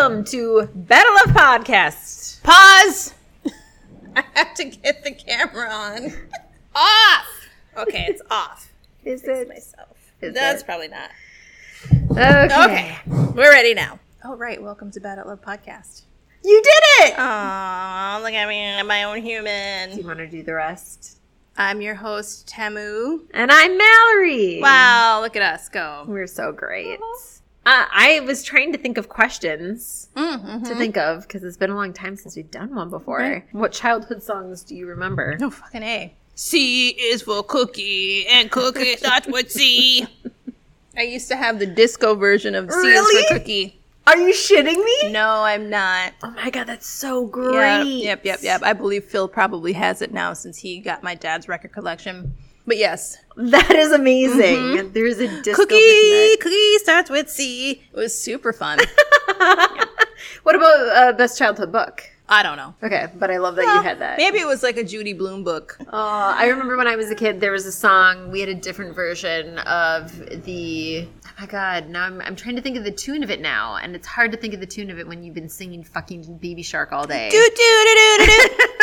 welcome to Battle of Podcasts. Pause. I have to get the camera on. off. Okay, it's off. Is it? myself? Is That's it? probably not. Okay. Okay, we're ready now. Oh right, welcome to Battle of Podcast. You did it! Aw, look at me, I'm my own human. Do you want to do the rest? I'm your host, Tamu. And I'm Mallory. Wow, look at us go. We're so great. Uh, I was trying to think of questions Mm-hmm. to think of because it's been a long time since we've done one before. What childhood songs do you remember? No fucking A. C is for cookie, and cookie starts with C. I used to have the disco version of C is for cookie. Are you shitting me? No, I'm not. Oh my god, that's so Yep, great. Yep, yep, yep. I believe Phil probably has it now since he got my dad's record collection. But yes, That is amazing. There's a disco cookie, picnic. cookie starts with C. It was super fun. What about uh, best childhood book? I don't know. Okay, but I love that you had that. Maybe it was like a Judy Blume book. Uh, I remember when I was a kid, there was a song. We had a different version of the. Oh my god! Now I'm, I'm trying to think of the tune of it now, and it's hard to think of the tune of it when you've been singing fucking Baby Shark all day. Do do do do do.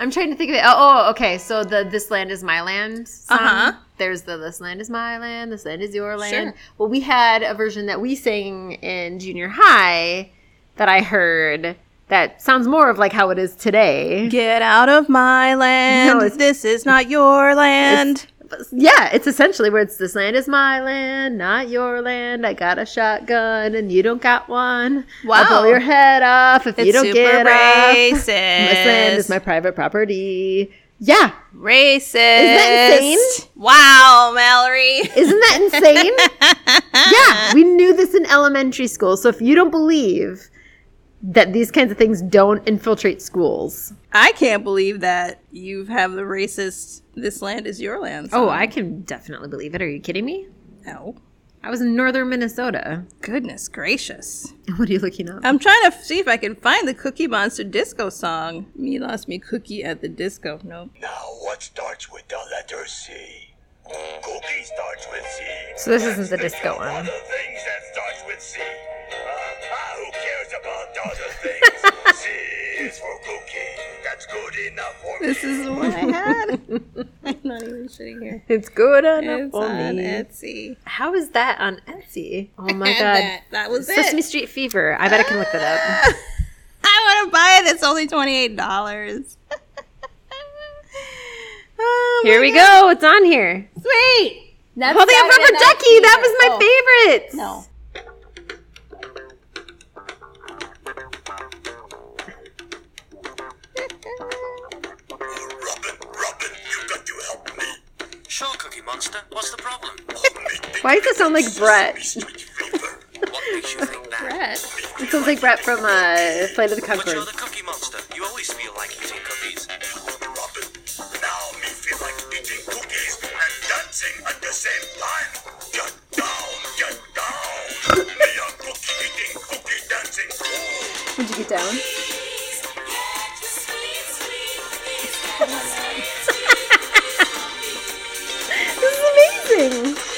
I'm trying to think of it. Oh, oh, okay. So the "This Land Is My Land" song. Uh-huh. There's the "This Land Is My Land," "This Land Is Your Land." Sure. Well, we had a version that we sang in junior high that I heard that sounds more of like how it is today. Get out of my land. No, this is not your land. Yeah, it's essentially where it's this land is my land, not your land. I got a shotgun and you don't got one. I'll blow your head off if you don't super get racist. off. This land is my private property. Yeah, Racist. Isn't that insane? Wow, Mallory. isn't that insane? yeah, we knew this in elementary school. So if you don't believe that these kinds of things don't infiltrate schools, I can't believe that you have the racist "This land is your land." oh. I can definitely believe it. Are you kidding me? no. I was in northern Minnesota. Goodness gracious! What are you looking up? I'm trying to see if I can find the Cookie Monster disco song. Me lost me cookie at the disco. Nope. Now, what starts with the letter C? Cookie starts with C. So this isn't the Let's disco one. Other things that starts with C. Uh, ah, who cares about other things? C is for cookie. That's good enough for This me. is the one I had. I'm not even sitting here. It's good enough It's for on me. Etsy. How is that on Etsy? Oh my And god. That, that was Sesame it. Street Fever. I bet I can look that up. I want to buy it. It's only twenty eight dollars. Oh, Here we God. go. It's on here. Sweet. That's Oh, they have Saturday Rubber Night Ducky. That was my Fever. favorite. Oh, No. Robin, Robin, you got to help me. Sure, Cookie Monster. What's the problem? Why does it sound like Brett? Sesame Street Fever. What makes you think that? Brett. It sounds like Brett from uh, Flight of the But you're Conchords. the Cookie Monster. You always feel like eating dancing at the same time. Get down, get down. A cookie eating, cookie dancing. Would you get down? This is amazing.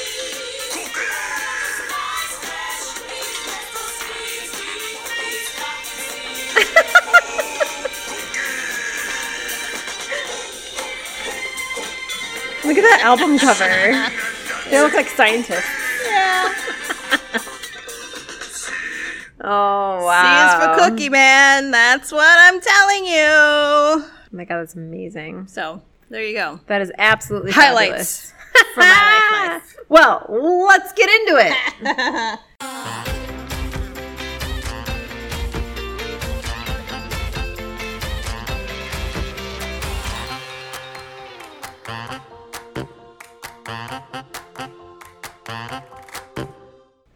Look at that album cover. They look like scientists. Yeah. Oh C wow! is for Cookie Man. That's what I'm telling you. Oh my god, that's amazing. So there you go. That is absolutely Highlights fabulous. from my life. Well, let's get into it.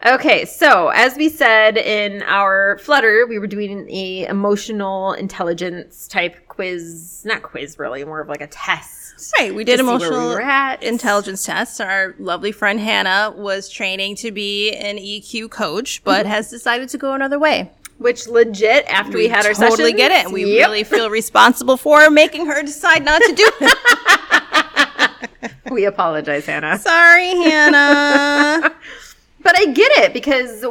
Okay, so as we said in our flutter, we were doing a emotional intelligence type quiz, not quiz really, more of like a test. Right, we did emotional we intelligence tests. Our lovely friend Hannah was training to be an EQ coach, but Mm-hmm. has decided to go another way. Which legit, after we, had our totally sessions, get it. and We yep. really feel responsible for making her decide not to do it. we apologize, Hannah. Sorry, Hannah. But I get it because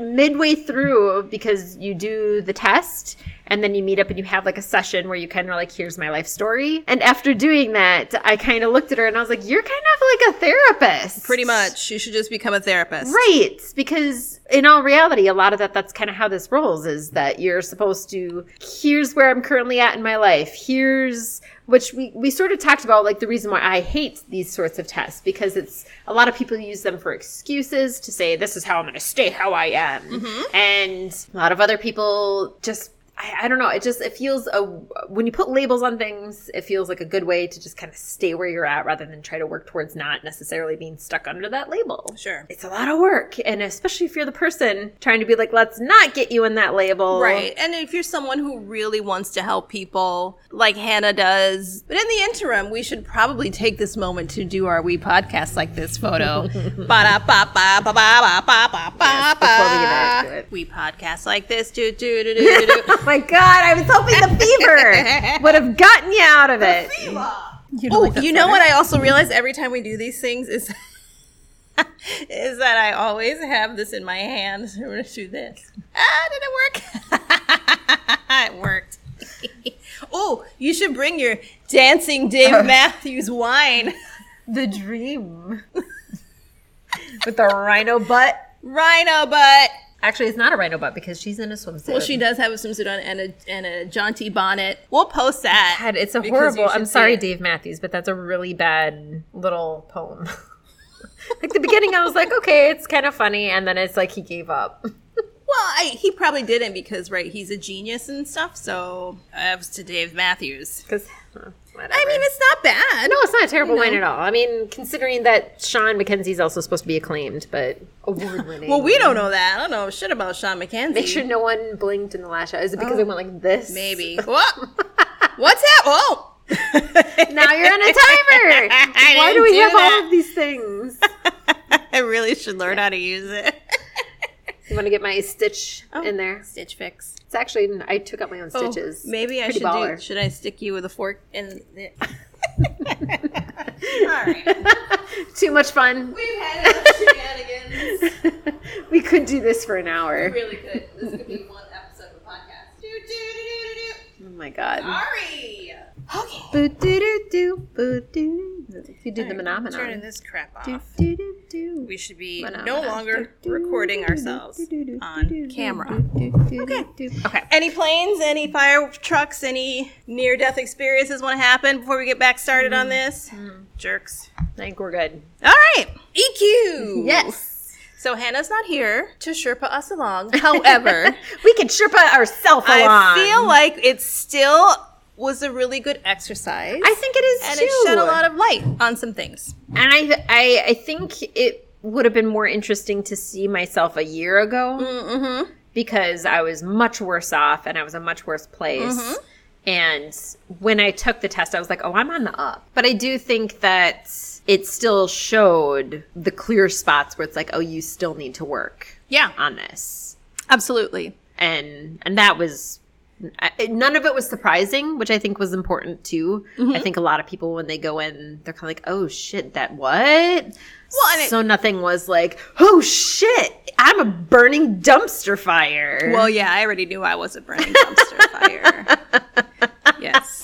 midway through because you do the test and then you meet up and you have like a session where you kind of like here's my life story. And after doing that i kind of looked at her and i was like you're kind of like a therapist. Pretty much. You should just become a therapist. right. Because in all reality a lot of that that's kind of how this rolls is that you're supposed to here's where i'm currently at in my life. Here's which we, we sort of talked about like the reason why i hate these sorts of tests because it's a lot of people use them for excuses to say this is how i'm going to stay how i am. Mm-hmm. And a lot of other people just I, I don't know. It just it feels a when you put labels on things, it feels like a good way to just kind of stay where you're at rather than try to work towards not necessarily being stuck under that label Sure. it's a lot of work and especially if you're the person trying to be like let's not get you in that label Right. And if you're someone who really wants to help people, like Hannah does, but in the interim, we should probably take this moment to do our wee Podcast Like This photo. Ba-da-ba-ba-ba-ba-ba-ba-ba. before we get back to it. We Podcast Like This. Do, do, do, do, do, my god i was hoping the fever would have gotten you out of it Oh, you know what I also realize every time we do these things is is that I always have this in my hand. I'm gonna do this. Ah, did it work? it worked. oh, you should bring your dancing Dave Matthews wine. the dream with the rhino butt Rhino butt. Actually it's not a rhino butt because she's in a swimsuit Well, she does have a swimsuit on and a and a jaunty bonnet. We'll post that. God, it's a horrible i'm sorry it. dave matthews but that's a really bad little poem like the beginning i was like okay it's kind of funny and then it's like he gave up Well, I, he probably didn't because right, he's a genius and stuff. So uh, as to Dave Matthews, because I mean, it's not bad. No, it's not a terrible know. wine at all. I mean, considering that Sean McKenzie's also supposed to be acclaimed, but award winning. Well, we don't know that. I don't know shit about Sean McKenzie. Make sure no one blinked in the last shot. Is it because oh. I went like this? Maybe. What? What's that? Oh. Now you're on a timer. Why do we do have that. all of these things? I really should learn how to use it. You want to get my stitch oh, in there? Stitch fix. It's actually I took out my own Oh, stitches. maybe I Pretty should baller. do. Should I stick you with a fork in? The... All right. Too much fun. We've had enough shenanigans. we could do this for an hour. Really good. This could be one episode of a podcast. Do do do do Oh my god. Sorry. Okay. Boo doo doo doo boo doo. You do the Turning phenomenon. this crap Do off. do do do. We should be Phenomena. no longer Do, do, recording do, ourselves do, do, do, on do, do, camera. do, do, Okay. do, do. Okay. Any planes, any fire trucks, any near death experiences want to happen before we get back started on mm-hmm. this? Jerks. I think we're good. All right. EQ. Yes. So Hannah's not here to Sherpa us along. However, we can Sherpa ourselves along. I feel like it still was a really good exercise. I think it is and too. it shed a lot of light on some things. and I, I, I think it would have been more interesting to see myself a year ago Mm-hmm. because I was much worse off and I was a much worse place. Mm-hmm. And when I took the test, I was like, oh, I'm on the up. But I do think that it still showed the clear spots where it's like, oh, you still need to work Yeah, on this. absolutely. and and that was none of it was surprising which i think was important too Mm-hmm. i think a lot of people when they go in they're kind of like oh shit that what Well, and it- so nothing was like oh shit i'm a burning dumpster fire Well, yeah, I already knew I was a burning dumpster fire. Yes.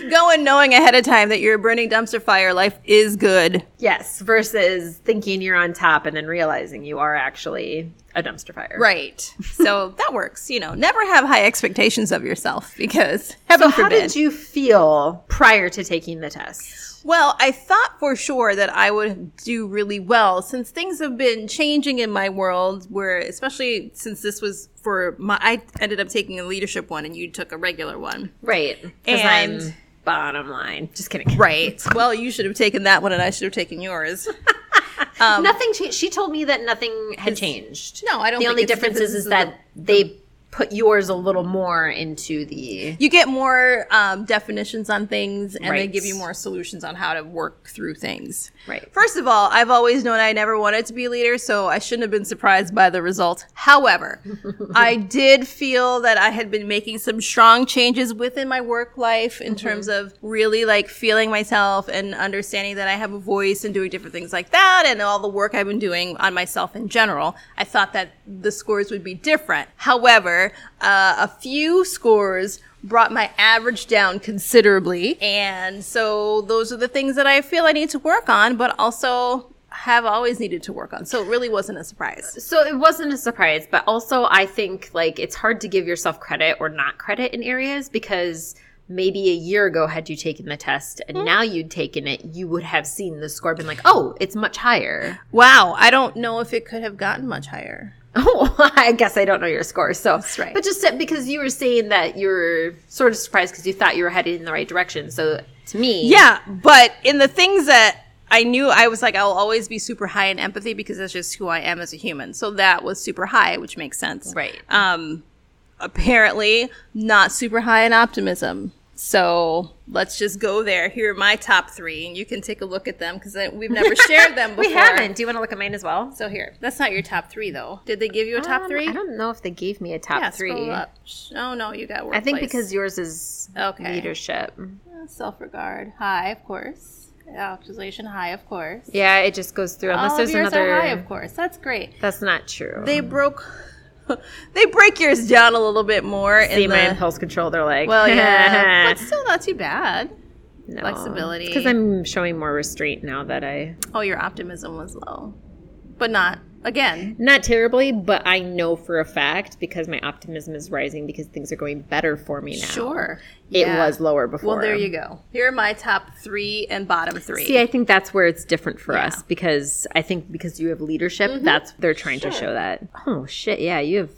Yes. You Go in knowing ahead of time that you're a burning dumpster fire. Life is good. yes versus thinking you're on top and then realizing you are actually a dumpster fire Right. So that works. You know, never have high expectations of yourself because heaven so how did you feel prior to taking the test Well, I thought for sure that I would do really well since things have been changing in my world where especially since this was for my I ended up taking a leadership one and you took a regular one. Right. And- I'm bottom line just kidding Right. well, you should have taken that one and I should have taken yours. Um, nothing changed. She told me that nothing had changed. No, I don't think. The only difference is, is that they put yours a little more into the You get more um, definitions on things, and they give you more solutions on how to work through things. Right. First of all, I've always known I never wanted to be a leader, so I shouldn't have been surprised by the result. However, I did feel that I had been making some strong changes within my work life in terms of really like feeling myself and understanding that I have a voice and doing different things like that, and all the work I've been doing on myself in general. I thought that the scores would be different. However, uh, a few scores brought my average down considerably. And so those are the things that I feel I need to work on, but also have always needed to work on. So it really wasn't a surprise. So it wasn't a surprise, but also I think like it's hard to give yourself credit or not credit in areas because maybe a year ago had you taken the test and now you'd taken it, you would have seen the score been like, "Oh, it's much higher." Wow, I don't know if it could have gotten much higher. Oh, I guess I don't know your score. So That's right. But just because you were saying that you were sort of surprised because you thought you were headed in the right direction. So to me, Yeah, but in the things that I knew, I was like, I'll always be super high in empathy because that's just who I am as a human. So that was super high, which makes sense. Right. Um, apparently, not super high in optimism. So let's just go there. Here are my top three, and you can take a look at them because we've never shared them before. we haven't. Do you want to look at mine as well? So here, that's not your top three though. Did they give you a top Um, three? I don't know if they gave me a top yeah, three. Up. Oh no, you got. Workplace. I think because yours is Okay. leadership. self-regard high, of course. Actualization high, of course. Yeah, it just goes through. Unless All there's another. are high, of course. That's great. That's not true. They broke. they break yours down a little bit more see in my the. impulse control. They're like, Well, yeah, but still not too bad. no. flexibility. Because I'm showing more restraint now that I. Oh, your optimism was low, but not again. Not terribly, but I know for a fact because my optimism is rising because things are going better for me now. Sure, It Yeah. was lower before. Well, there you go. Here are my top three and bottom three. See, I think that's where it's different for Yeah. us because I think because you have leadership, mm-hmm. that's they're trying to show that. Oh shit, yeah, you have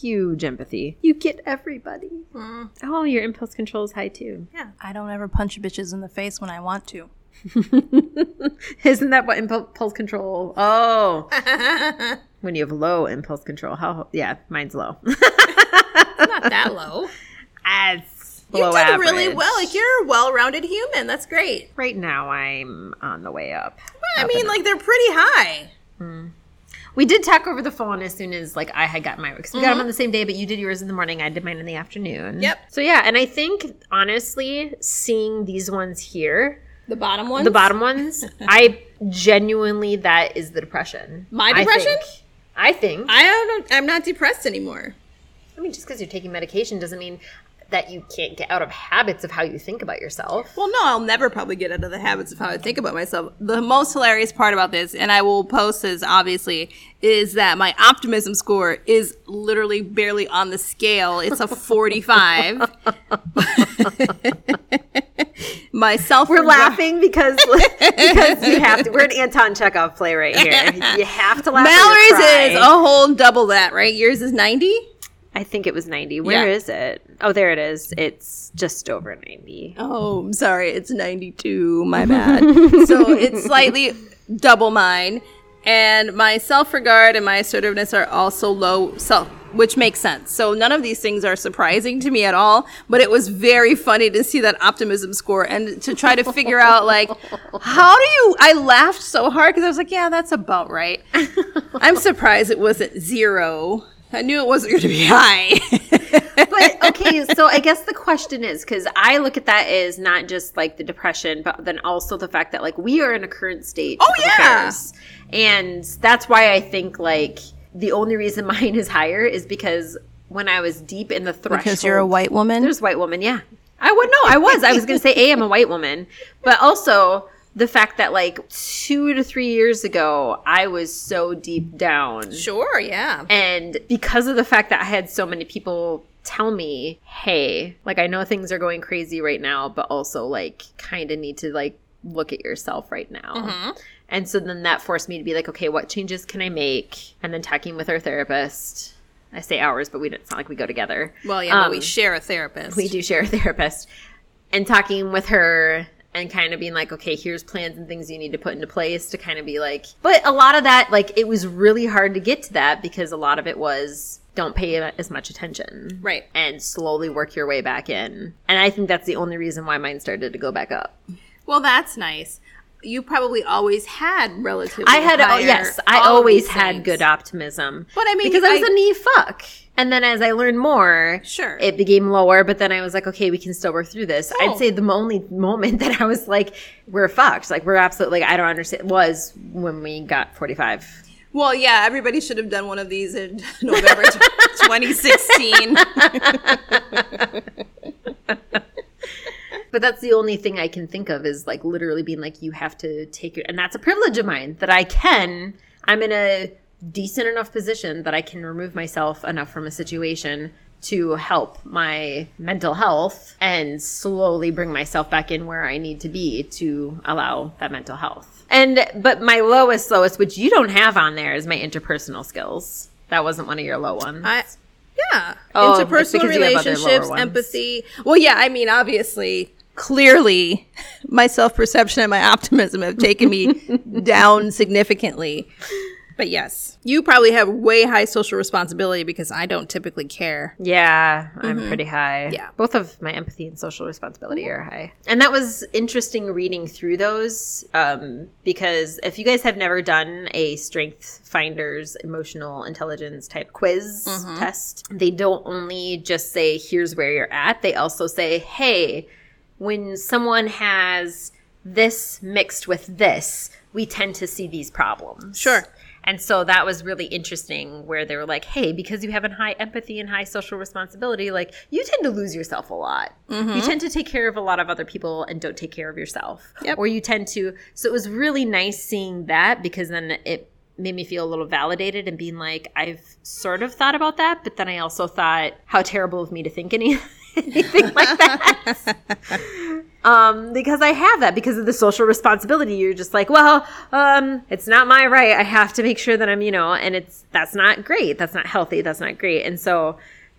huge empathy. You get everybody. Mm-hmm. Oh, your impulse control is high too. yeah, I don't ever punch bitches in the face when I want to. Isn't that what impulse control? Oh, when you have low impulse control, how? Yeah, mine's low. Not that low. As You did really well. Like you're a well-rounded human. That's great. Right now, I'm on the way up. I mean, like they're pretty high. Mm. We did talk over the phone as soon as like I had gotten my because we got mm-hmm. them on the same day, but you did yours in the morning. I did mine in the afternoon. Yep. So yeah, and I think honestly, seeing these ones here, The bottom ones? the bottom ones, I genuinely that is the depression. My I depression? think. I think. I don't. I'm not depressed anymore. I mean, just because you're taking medication doesn't mean that you can't get out of habits of how you think about yourself. Well, no, I'll never probably get out of the habits of how I think about myself. The most hilarious part about this, and I will post this obviously, is that my optimism score is literally barely on the scale. It's a 45. my self We're laughing because because you have to. We're an Anton Chekhov play right here. You have to laugh. or Mallory's is a whole double that, right? Yours is 90? I think it was 90. Where Yeah. is it? Oh, there it is. It's just over 90. Oh, I'm sorry. It's 92. My bad. so it's slightly double mine. And my self regard and my assertiveness are also low, self, which makes sense. So none of these things are surprising to me at all. But it was very funny to see that optimism score and to try to figure out, like, how do you. I laughed so hard because I was like, yeah, that's about right. I'm surprised it wasn't zero. I knew it wasn't going to be high. But okay, so I guess the question is because I look at that as not just like the depression, but then also the fact that like we are in a current state. Oh, of yeah. affairs. And that's why I think like the only reason mine is higher is because when I was deep in the threshold. Because you're a white woman? There's a white woman, yeah. I would know. I was. I was going to say, A, I'm a white woman. But also the fact that like two to three years ago, I was so deep down. Sure, yeah. And because of the fact that I had so many people tell me, hey, like I know things are going crazy right now, but also like kind of need to like look at yourself right now. And so then that forced me to be like, okay, what changes can I make? And then talking with our therapist. I say ours, but we don't, it's not like we go together. Well, yeah, but we Um, share a therapist. we do share a therapist and talking with her and kind of being like, okay, here's plans and things you need to put into place to kind of be like, but a lot of that, like, it was really hard to get to that because a lot of it was don't pay as much attention. Right. And slowly work your way back in. And I think that's the only reason why mine started to go back up. Well, that's nice. You probably always had relatively. I had, oh, yes, I always had things. good optimism. But I mean, because I was I- a knee fuck. And then as I learned more, Sure. it became lower. But then I was like, okay, we can still work through this. Oh. I'd say the only moment that I was like, we're fucked. Like, we're absolutely, like, I don't understand, was when we got 45. Well, yeah, everybody should have done one of these in November t- 2016. But that's the only thing I can think of is like literally being like, you have to take it. And that's a privilege of mine that I can. I'm in a decent enough position that I can remove myself enough from a situation to help my mental health and slowly bring myself back in where I need to be to allow that mental health. And, but my lowest, lowest, which you don't have on there, is my interpersonal skills. That wasn't one of your low ones. I, yeah, Oh, interpersonal because you have other lower relationships, empathy. Well, yeah, I mean, obviously, clearly, my self perception and my optimism have taken me down significantly. But yes, you probably have way high social responsibility because I don't typically care. Yeah, I'm pretty high. Mm-hmm. Yeah. Mm-hmm. Both of my empathy and social responsibility are high. And that was interesting reading through those um, because if you guys have never done a Strength Finders emotional intelligence type quiz Mm-hmm. test, they don't only just say, here's where you're at, they also say, hey, when someone has this mixed with this, we tend to see these problems. Sure. And so that was really interesting where they were like, hey, because you have a high empathy and high social responsibility, like you tend to lose yourself a lot. You mm-hmm. tend to take care of a lot of other people and don't take care of yourself. Yep. Or you tend to. So it was really nice seeing that because then it made me feel a little validated and being like, I've sort of thought about that, but then I also thought, how terrible of me to think any, anything like that. um, because I have that because of the social responsibility. You're just like, well, um, it's not my right. I have to make sure that I'm, you know, and it's that's not great. That's not healthy. That's not great. And so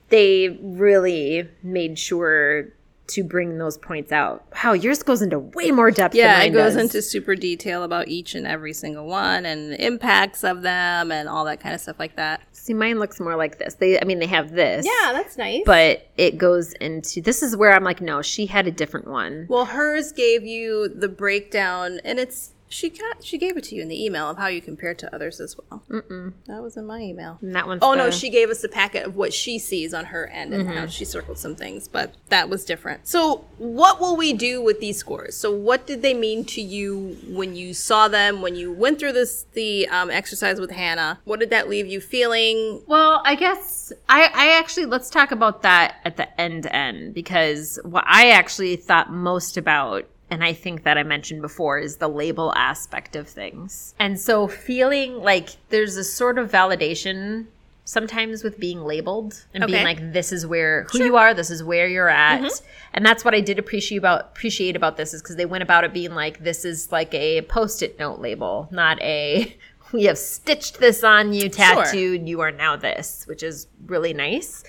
they really made sure to bring those points out. Wow, yours goes into way more depth. Yeah, it goes does. into super detail about each and every single one and the impacts of them and all that kind of stuff like that. See, mine looks more like this. They, I mean, they have this. Yeah, that's nice. But it goes into this is where I'm like, no, she had a different one. Well, hers gave you the breakdown, and it's she got she gave it to you in the email of how you compare to others as well. Mm-mm. That was in my email. And that one's Oh no, she gave us a packet of what she sees on her end and how she circled some things, but that was different. So, what will we do with these scores? So, what did they mean to you when you saw them? When you went through this the um, exercise with Hannah? What did that leave you feeling? Well, I guess I, I actually let's talk about that at the end end because what I actually thought most about and I think that I mentioned before is the label aspect of things. And so feeling like there's a sort of validation sometimes with being labeled and being like this is where who you are, this is where you're at. Mm-hmm. And that's what I did appreciate about appreciate about this is because they went about it being like this is like a post-it note label, not a we have stitched this on you tattooed you are now this, which is really nice.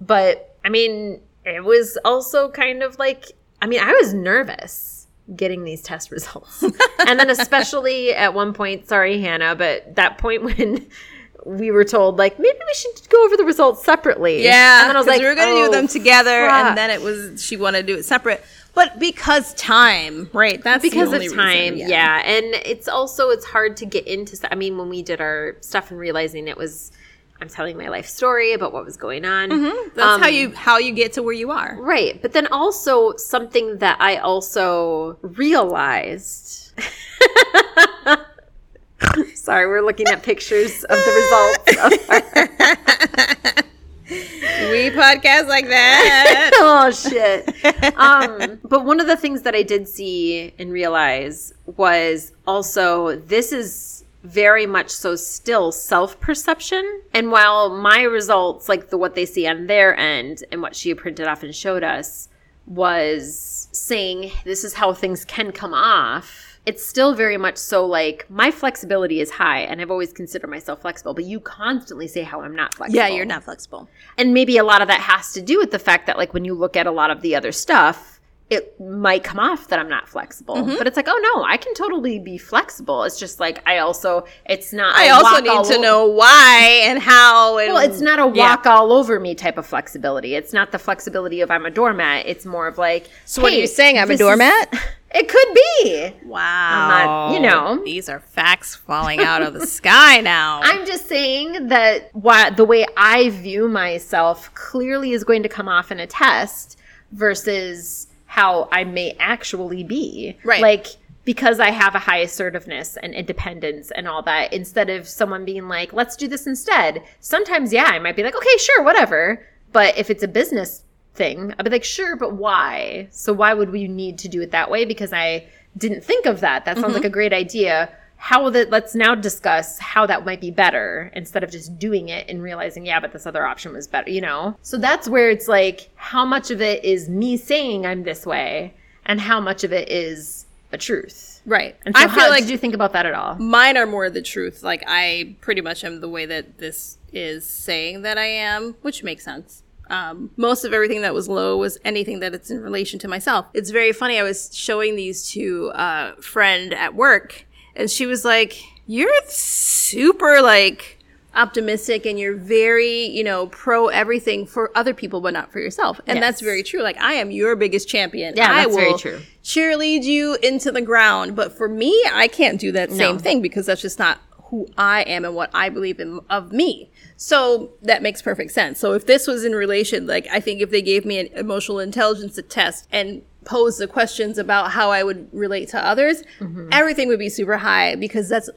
But I mean, it was also kind of like I mean, I was nervous getting these test results. and then especially at one point, sorry Hannah, but that point when we were told like maybe we should go over the results separately. Yeah, and then I was like, we were going to "Oh, do them together, fuck." and then it was she wanted to do it separate. But because time, right? That's the because of only reason, time yeah. and it's also it's hard to get into i mean when we did our stuff and realizing it was i'm telling my life story about what was going on That's Um, how you how you get to where you are. right but then also something that i also realized sorry we're looking at pictures of the results of our We podcast like that. oh shit. Um, but one of the things that I did see and realize was also this is very much so still self perception. And while my results, like the what they see on their end and what she printed off and showed us, was saying this is how things can come off. It's still very much so like my flexibility is high and I've always considered myself flexible, but you constantly say how I'm not flexible. yeah, you're not flexible. And maybe a lot of that has to do with the fact that, like, when you look at a lot of the other stuff, it might come off that I'm not flexible. Mm-hmm. But it's like, oh no, I can totally be flexible. It's just like I also it's not I a also walk all need to know why and how. And, Well, it's not a Yeah. walk all over me type of flexibility. It's not the flexibility of I'm a doormat. It's more of like So what are you saying? I'm a this is- doormat? It could be. Wow. not- you know. These are facts falling out of the sky now. I'm just saying that what the way I view myself clearly is going to come off in a test versus how I may actually be. Right. Like because I have a high assertiveness and independence and all that, instead of someone being like, let's do this instead. Sometimes, yeah, I might be like, okay, sure, whatever. But if it's a business thing, I'd be like, sure, but why? So why would we need to do it that way? Because I didn't think of that. That sounds mm-hmm. like a great idea. How will that let's now discuss how that might be better instead of just doing it and realizing, yeah, but this other option was better, you know? So that's where it's like, how much of it is me saying I'm this way and how much of it is a truth? right. And so I how feel like did you think about that at all? mine are more the truth. Like I pretty much am the way that this is saying that I am, which makes sense. Um, most of everything that was low was anything that it's in relation to myself. It's very funny. I was showing these to a friend at work, and she was like, "You're super like." optimistic and you're very you know pro everything for other people but not for yourself and that's very true like i am your biggest champion Yeah, I that's very true. cheerlead you into the ground. But for me, I can't do that same thing because that's just not who I am and what I believe in of me. So that makes perfect sense. So if this was in relation, like I think if they gave me an emotional intelligence test and posed the questions about how I would relate to others, Mm-hmm. everything would be super high because that's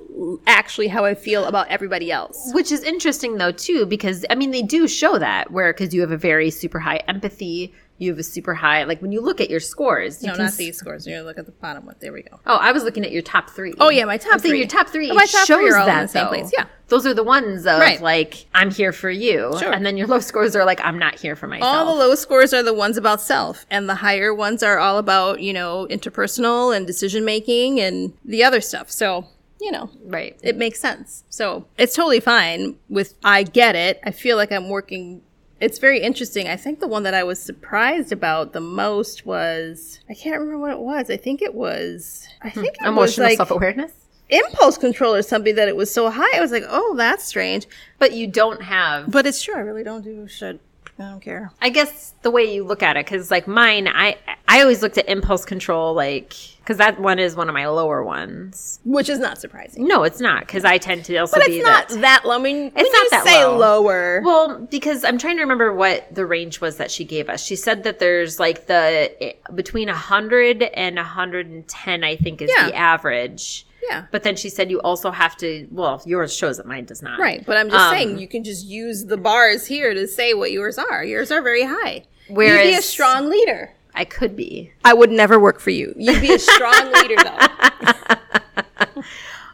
actually how I feel about everybody else. Which is interesting though too, because I mean they do show that where because you have a very super high empathy, you have a super high like when you look at your scores. You No, not these scores. You look at the bottom one. There we go. Oh, I was looking at your top three. Oh, yeah, my top I'm three. Your top three. Oh, my top shows three are all in that the same though. place, yeah. those are the ones of Right. like I'm here for you, Sure. and then your low scores are like I'm not here for myself. All the low scores are the ones about self, and the higher ones are all about, you know, interpersonal and decision making and the other stuff. So, you know, right. it makes sense. So it's totally fine with I get it. I feel like I'm working. It's very interesting. I think the one that I was surprised about the most was I can't remember what it was. I think it was I hmm. think it was Emotional like self awareness, impulse control or something that it was so high. I was like, oh, that's strange. but you don't have. But it's true. I really don't do shit. I don't care. I guess the way you look at it, because like mine, I I always looked at impulse control like because that one is one of my lower ones. Which is not surprising. No, it's not because I tend to also But be it's not that. that low. I mean, It's not you that say low. lower. Well, because I'm trying to remember what the range was that she gave us. She said that there's like the eh, between 100 and 110, I think, is Yeah. the average. yeah. But then she said you also have to. Well, yours shows that mine does not. Right, but I'm just Um, saying you can just use the bars here to say what yours are. Yours are very high. You'd be a strong leader. I could be. I would never work for you. You'd be a strong leader, though.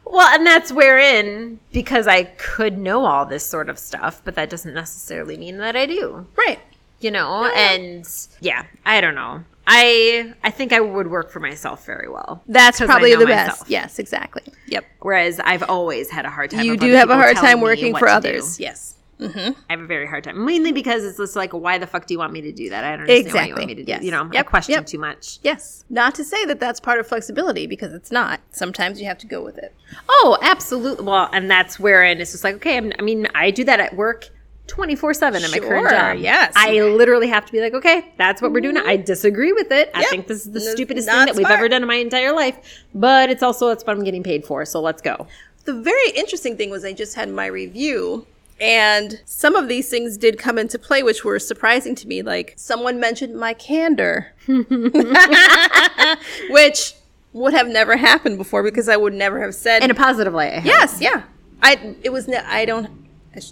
Well, and that's wherein because I could know all this sort of stuff, but that doesn't necessarily mean that I do. Right. You know, and yeah, I don't know. I I think I would work for myself very well. That's probably the myself. best. Yes, exactly. Yep. Whereas I've always had a hard time. You do have a hard time working for others. do. Yes. Mm-hmm. I have a very hard time, mainly because it's just like, why the fuck do you want me to do that? I don't understand why you Exactly. want me to do. Yes. You know, I question Yep. too much. Yes. Not to say that that's part of flexibility because it's not. Sometimes you have to go with it. Oh, absolutely. Well, and that's wherein it's just like, okay, I'm, I mean, I do that at work. 24 7 in my current job. yes. I literally have to be like, okay, that's what we're doing. Mm-hmm. I disagree with it. I Yep. think this is the stupidest thing that we've ever done in my entire life, but it's also it's what I'm getting paid for. So let's go. The very interesting thing was I just had my review and some of these things did come into play which were surprising to me like someone mentioned my candor which would have never happened before because I would never have said In a positive light. Hope. yes yeah I it was ne- I don't I sh-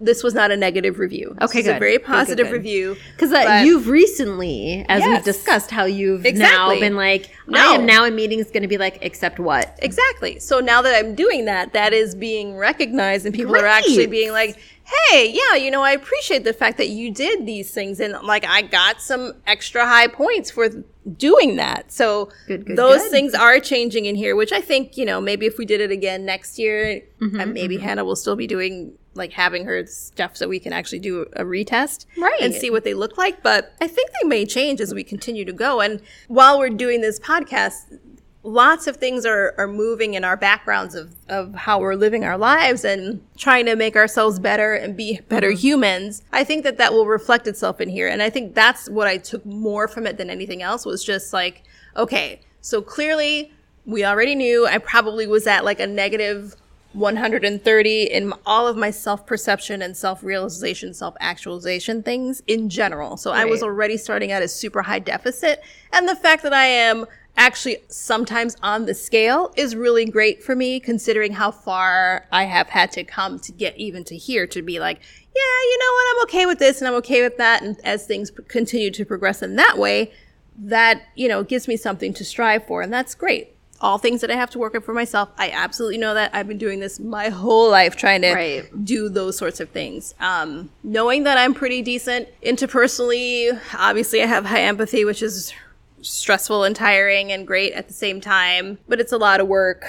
this was not a negative review This Okay, was a good. very Good, good, positive good. review Because uh, you've recently, as we've discussed, how you've Exactly. now been like, I am now in meetings going to be like, except what? Exactly. So now that I'm doing that, that is being recognized, and people are actually being like, "Hey, yeah, you know, I appreciate the fact that you did these things, and like I got some extra high points for doing that." So Good, good, those good. things are changing in here, which I think you know maybe if we did it again next year, Mm-hmm, maybe Hannah will still be doing like having her stuff so we can actually do a retest Right. and see what they look like. But I think they may change as we continue to go. And while we're doing this podcast, lots of things are, are moving in our backgrounds of, of how we're living our lives and trying to make ourselves better and be better mm-hmm. humans. I think that that will reflect itself in here. And I think that's what I took more from it than anything else was just like, okay, so clearly we already knew I probably was at like a negative 130 in all of my self perception and self realization, self actualization things in general. So I was already starting at a super high deficit. And the fact that I am actually sometimes on the scale is really great for me considering how far I have had to come to get even to here to be like, yeah, you know what? I'm okay with this and I'm okay with that. And as things continue to progress in that way, that, you know, gives me something to strive for. And that's great. All things that I have to work on for myself. I absolutely know that. I've been doing this my whole life trying to Right. do those sorts of things. Um, knowing that I'm pretty decent interpersonally, obviously I have high empathy, which is stressful and tiring and great at the same time, but it's a lot of work.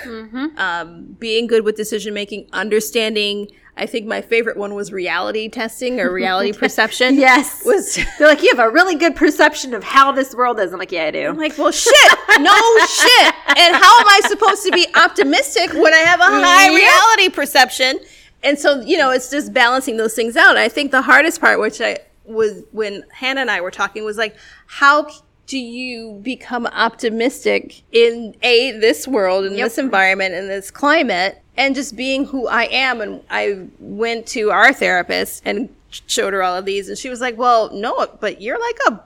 Um, being good with decision making, understanding. I think my favorite one was reality testing or reality perception. Yes. Was They're like, you have a really good perception of how this world is. I'm like, yeah, I do. I'm like, well, shit, no shit. And how am I supposed to be optimistic when I have a high reality perception? And so, you know, it's just balancing those things out. I think the hardest part, which I was when Hannah and I were talking, was like, how do you become optimistic in a this world, in Yep. this environment, in this climate, and just being who I am? And I went to our therapist and showed her all of these, and she was like, "Well, no, but you're like a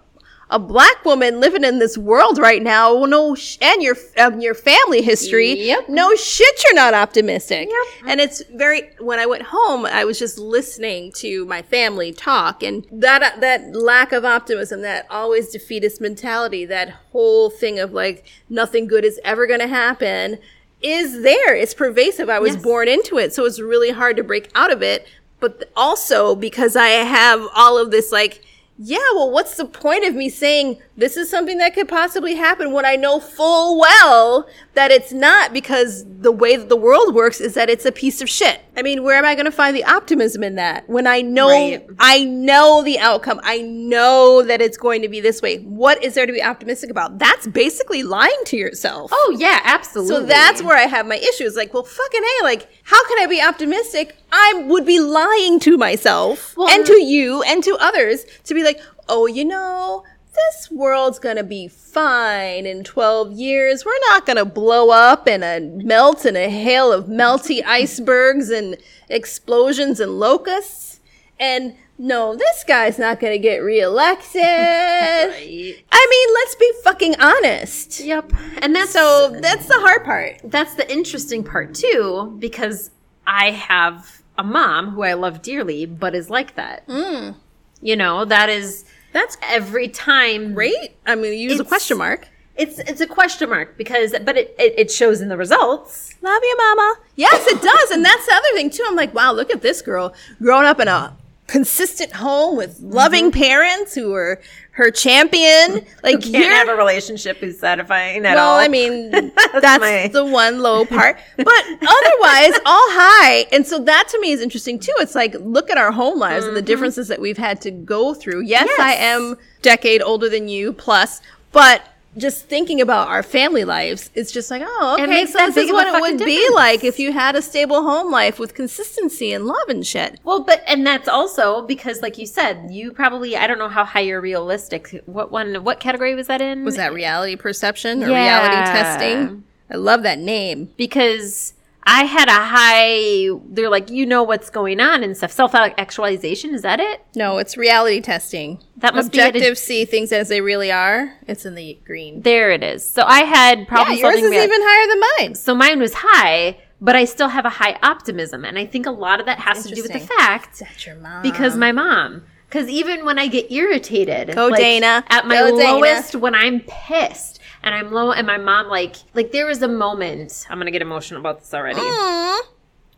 a black woman living in this world right now, well, no, sh- and your um, your family history, Yep. no shit, you're not optimistic. Yep. And it's very. When I went home, I was just listening to my family talk, and that that lack of optimism, that always defeatist mentality, that whole thing of like nothing good is ever going to happen, is there. It's pervasive. I was Yes. born into it, so it's really hard to break out of it. But also because I have all of this like yeah, well, what's the point of me saying this is something that could possibly happen when I know full well that it's not because the way that the world works is that it's a piece of shit. I mean, where am I going to find the optimism in that when I know Right. I know the outcome. I know that it's going to be this way. What is there to be optimistic about? That's basically lying to yourself. oh, yeah, absolutely. So that's where I have my issues. Like, well, fucking A, like, how can I be optimistic? I would be lying to myself Well, and to you and to others to be like, oh, you know, this world's gonna be fine in 12 years. We're not gonna blow up and a melt in a hail of melty icebergs and explosions and locusts. And no, this guy's not gonna get reelected. Right. I mean, let's be fucking honest. Yep. And that's So that's the hard part. that's the interesting part too, because I have a mom who I love dearly, but is like that. Mm. You know, that is That's every time great. I'm going to use a question mark. It's it's a question mark because, but it, it, it shows in the results. Love you, mama. Yes, it does. And that's the other thing, too. I'm like, wow, look at this girl growing up in a consistent home with loving mm-hmm. parents who were her champion. Like, you Can't have a relationship who's satisfying at well, all. I mean, that's, my- the one low part. But otherwise, all high. And so that to me is interesting too. It's like, look at our home lives and the mm-hmm. differences that we've had to go through. Yes, Yes. I am decade older than you plus, but just thinking about our family lives, it's just like, oh, okay, so this is what it would be like if you had a stable home life with consistency and love and shit. Well, but and that's also because, like you said, you probably I don't know how high you're realistic. What one? What category was that in? Was that reality perception or Yeah. reality testing? I love that name. because I had a high. They're like, you know what's going on and stuff. Self actualization is that it? No, it's reality testing. That must be objective. see things as they really are. It's in the green. There it is. So I had Yeah, yours is rea- even higher than mine. so mine was high, but I still have a high optimism, and I think a lot of that has to do with the fact That's your mom. because my mom. Because even when I get irritated, Go, like, Dana. at my Go, Dana. lowest, when I'm pissed and I'm low, and my mom like like there was a moment. I'm gonna get emotional about this already.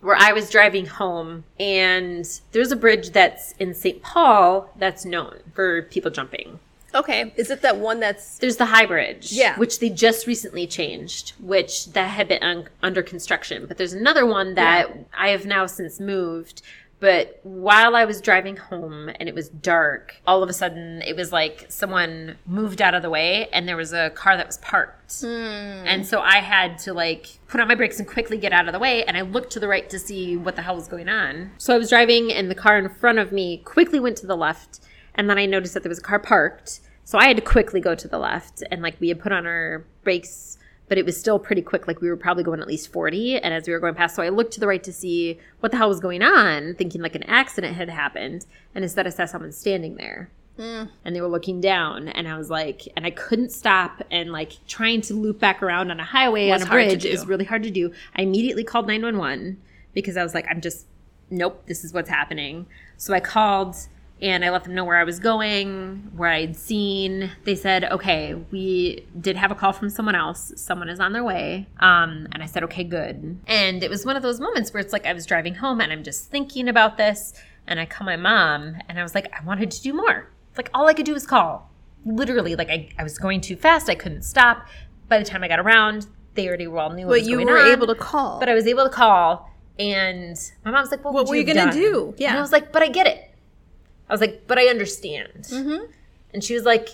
Where I was driving home, and there's a bridge that's in St. Paul that's known for people jumping. okay, is it that one that's There's the High Bridge, Yeah. which they just recently changed, which that had been un- under construction. But there's another one that I have now since moved, But while I was driving home and it was dark, all of a sudden it was like someone moved out of the way and there was a car that was parked. Hmm. And so I had to like put on my brakes and quickly get out of the way. And I looked to the right to see what the hell was going on. So I was driving and the car in front of me quickly went to the left. And then I noticed that there was a car parked. So I had to quickly go to the left. And like we had put on our brakes but it was still pretty quick. Like we were probably going at least 40. And as we were going past, so I looked to the right to see what the hell was going on, thinking like an accident had happened. And instead, I saw someone standing there. And they were looking down, and I was like, and I couldn't stop. And like trying to loop back around on a highway on a bridge is really hard to do. I immediately called 911 because I was like, I'm just, nope, this is what's happening. So I called and I let them know where I was going, where I'd seen. They said, okay, we did have a call from someone else. Someone is on their way. Um, and I said, okay, good. And it was one of those moments where it's like I was driving home and I'm just thinking about this. And I call my mom and I was like, I wanted to do more. Like all I could do was call. Literally, like I, I was going too fast. I couldn't stop. By the time I got around, they already were all knew what But you were on. able to call. But I was able to call, and my mom's like, "What, What were you have gonna done?" do? and Yeah. I was like, "But I get it." I was like, "But I understand." Mm-hmm. And she was like,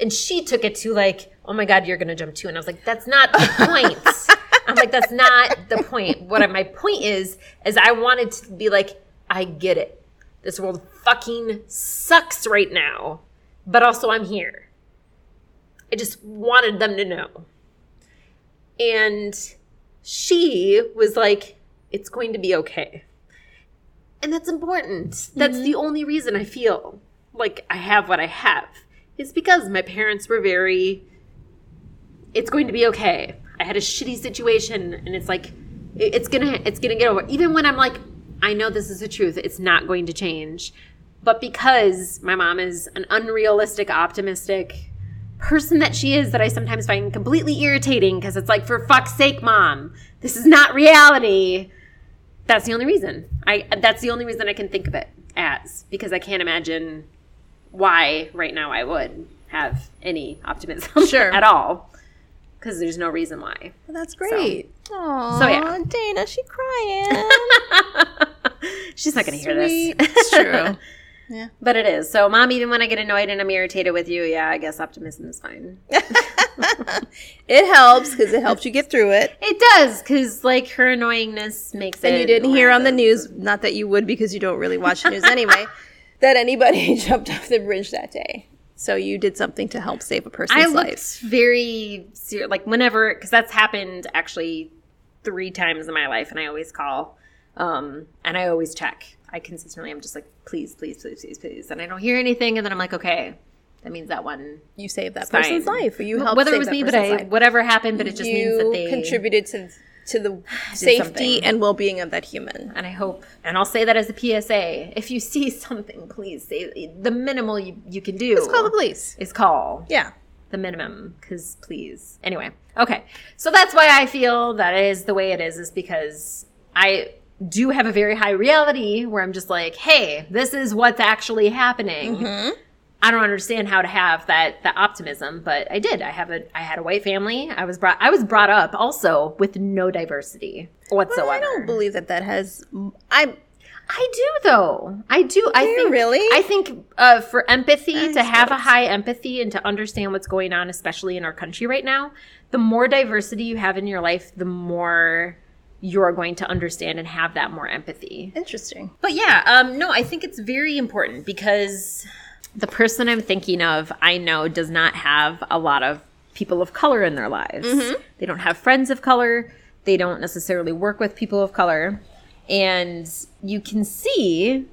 and she took it to like, "Oh my God, you're gonna jump too," and I was like, "That's not the point." I'm like, "That's not the point." What I, my point is, is I wanted to be like, "I get it. This world fucking sucks right now, but also I'm here." I just wanted them to know. And she was like, it's going to be okay. And that's important. That's mm-hmm. the only reason I feel like I have what I have. Is because my parents were very, it's going to be okay. I had a shitty situation and it's like, it's gonna, it's gonna get over. Even when I'm like, I know this is the truth, it's not going to change. But because my mom is an unrealistic, optimistic, person that she is that I sometimes find completely irritating because it's like, for fuck's sake, mom, this is not reality. That's the only reason. I that's the only reason I can think of it as because I can't imagine why right now I would have any optimism Sure. at all because there's no reason why. Well, that's great. Aw, So, yeah. Dana, she crying. She's not going to hear this. It's true. Yeah. But it is. So, mom, even when I get annoyed and I'm irritated with you, yeah, I guess optimism is fine. It helps because it helps you get through it. It does, because like her annoyingness makes it. And you didn't hear on the news, not that you would because you don't really watch the news anyway, that anybody jumped off the bridge that day. So you did something to help save a person's I looked life. very serious, like whenever, because that's happened actually three times in my life, and I always call, um, and I always check. I consistently, I'm just like, please, please, please, please, please, and I don't hear anything, and then I'm like, okay, that means that one. You saved that person's life. Or you helped whether it was that me, but I, life. whatever happened, but it just means that they contributed to to the safety something. and well-being of that human. and I hope, and I'll say that as a PSA. If you see something, please say the minimal you, you can do. Let's call the police. Is call. Yeah. the minimum because please anyway okay so that's why i feel that is the way it is is because i do have a very high reality where i'm just like hey this is what's actually happening i don't understand how to have that that optimism but i did i have a i had a white family i was brought i was brought up also with no diversity whatsoever I don't believe that that has. I I do though. I do. I think really? I think uh, for empathy I to have a high empathy and to understand what's going on, especially in our country right now, the more diversity you have in your life, the more you're going to understand and have that more empathy. interesting. But yeah, um, no, I think it's very important because the person I'm thinking of, I know, does not have a lot of people of color in their lives. They don't have friends of color. They don't necessarily work with people of color. And you can see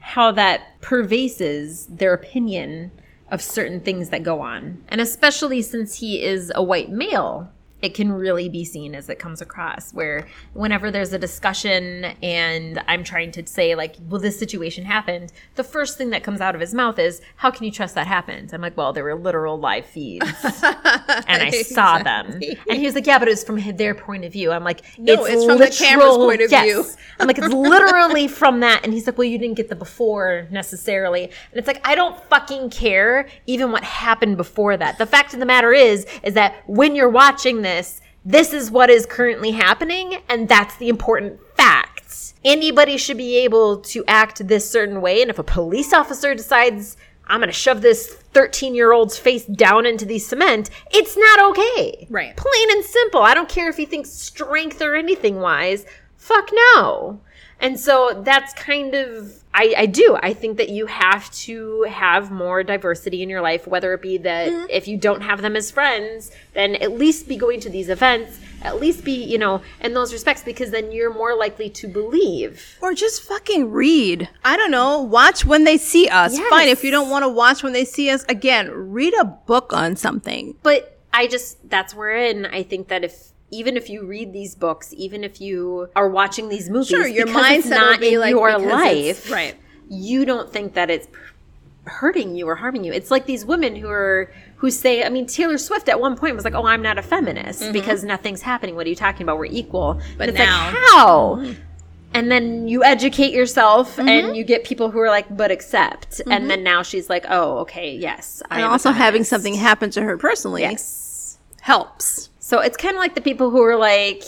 how that pervases their opinion of certain things that go on. And especially since he is a white male, it can really be seen as it comes across where whenever there's a discussion and I'm trying to say like, well, this situation happened, the first thing that comes out of his mouth is, how can you trust that happened? I'm like, well, there were literal live feeds and I saw them. And he was like, yeah, but it was from their point of view. I'm like, No, it's from the camera's point of view. I'm like, it's literally from that. And he's like, well, you didn't get the before necessarily. And it's like, I don't fucking care even what happened before that. The fact of the matter is, is that when you're watching this, this is what is currently happening. And that's the important facts. Anybody should be able to act this certain way. And if a police officer decides, I'm going to shove this 13 year old's face down into the cement, it's not okay. Right. Plain and simple. I don't care if he thinks strength or anything wise. Fuck no. And so that's kind of, I, I do. I think that you have to have more diversity in your life, whether it be that Mm-hmm. if you don't have them as friends, then at least be going to these events, at least be, you know, in those respects, because then you're more likely to believe. Or just fucking read. I don't know. Watch when they see us. Yes. Fine. If you don't want to watch when they see us, again, read a book on something. But I just, that's wherein I think that if, even if you read these books, even if you are watching these movies, Sure, your mind's not be in like your life, right. you don't think that it's hurting you or harming you. It's like these women who are who say, I mean, Taylor Swift at one point was like, "Oh, I'm not a feminist because nothing's happening. What are you talking about? We're equal." Mm-hmm. But now- like, how? And then you educate yourself, Mm-hmm. and you get people who are like, "But accept." And then now she's like, "Oh, okay, yes." I And also having something happen to her personally yes. helps. So it's kind of like the people who are like,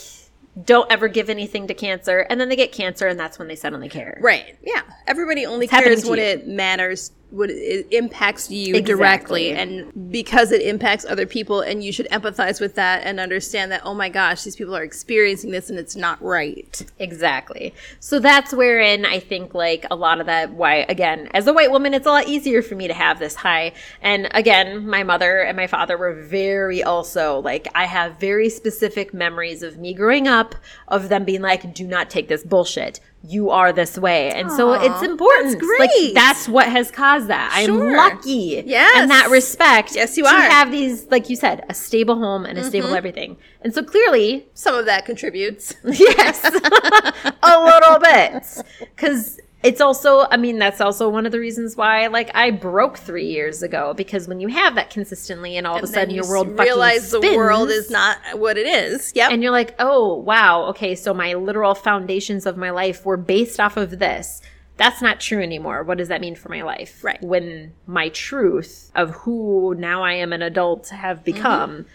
"Don't ever give anything to cancer," and then they get cancer, and that's when they suddenly care. Right. Yeah. Everybody only happening cares to when you. it matters, when it impacts you Exactly. directly. And because it impacts other people, and you should empathize with that and understand that, oh my gosh, these people are experiencing this and it's not right. Exactly. So that's wherein I think like a lot of that why again, as a white woman it's a lot easier for me to have this high. And again, my mother and my father were very also like I have very specific memories of me growing up of them being like do not take this bullshit. You are this way. And so it's important. that's Like that's what has caused that. Sure. I'm lucky Yes. in that respect Yes, you to are. have these like you said, a stable home and a stable mm-hmm. everything. And so clearly Some of that contributes. Yes, a little bit. Because it's also, I mean, that's also one of the reasons why, like, I broke three years ago. Because when you have that consistently, and all of a sudden you your world realize fucking the world is not what it is. yeah and you're like, oh wow, okay, so my literal foundations of my life were based off of this. That's not true anymore. What does that mean for my life? Right. When my truth of who now I am an adult have become, mm-hmm.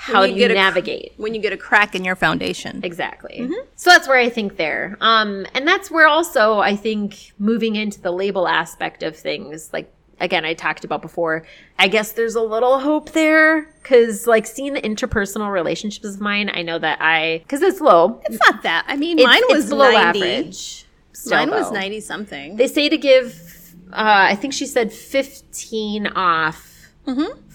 How you do you get a cr- navigate? when you get a crack in your foundation. Exactly. So that's where I think there. Um, and that's where also I think moving into the label aspect of things, like again, I talked about before, I guess there's a little hope there. Cause like seeing the interpersonal relationships of mine, I know that I, cause it's low. It's not that. I mean, It's, mine was below 90. average. Still, Mine was though. 90 something. They say to give, uh, I think she said 15 off.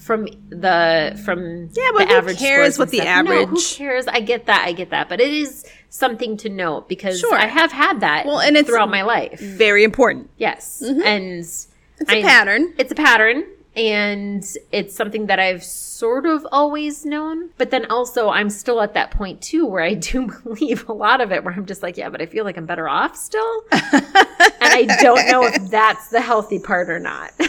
From the from Mm-hmm. Yeah, but the who average cares what the stuff. No, who average- cares? I get that, I get that, but it is something to note because Sure. I have had that Well, and it's- throughout my life. Very important. Yes, and it's a pattern. It's a pattern, and it's something that I've sort of always known. But then also, I'm still at that point too where I do believe a lot of it. Where I'm just like, yeah, but I feel like I'm better off still, and I don't know if that's the healthy part or not.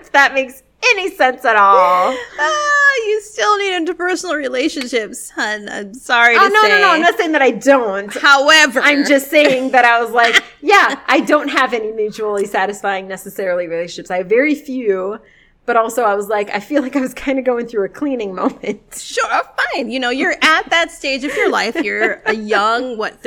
if that makes any sense at all. Ah, you still need interpersonal relationships, hun. I'm sorry Oh to no, say. no, no! I'm not saying that I don't. However, I'm just saying that I was like, yeah, I don't have any mutually satisfying necessarily relationships. I have very few, but also I was like, I feel like I was kind of going through a cleaning moment. sure, fine. You know, you're at that stage of your life. You're a young, what,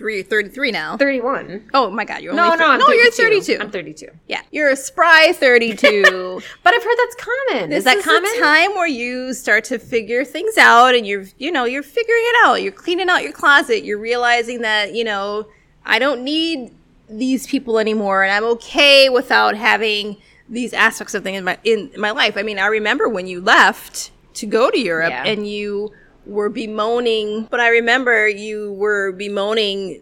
33, 33 now. 31. Oh my God, you're No, only no, thir- I'm no, 32. you're 32. I'm 32. yeah, you're a spry 32. But I've heard that's common. This is that is common? the time where you start to figure things out and you're you know you're figuring it out you're cleaning out your closet you're realizing that you know i don't need these people anymore and i'm okay without having these aspects of things in my in my life i mean i remember when you left to go to europe Yeah. and you were bemoaning but i remember you were bemoaning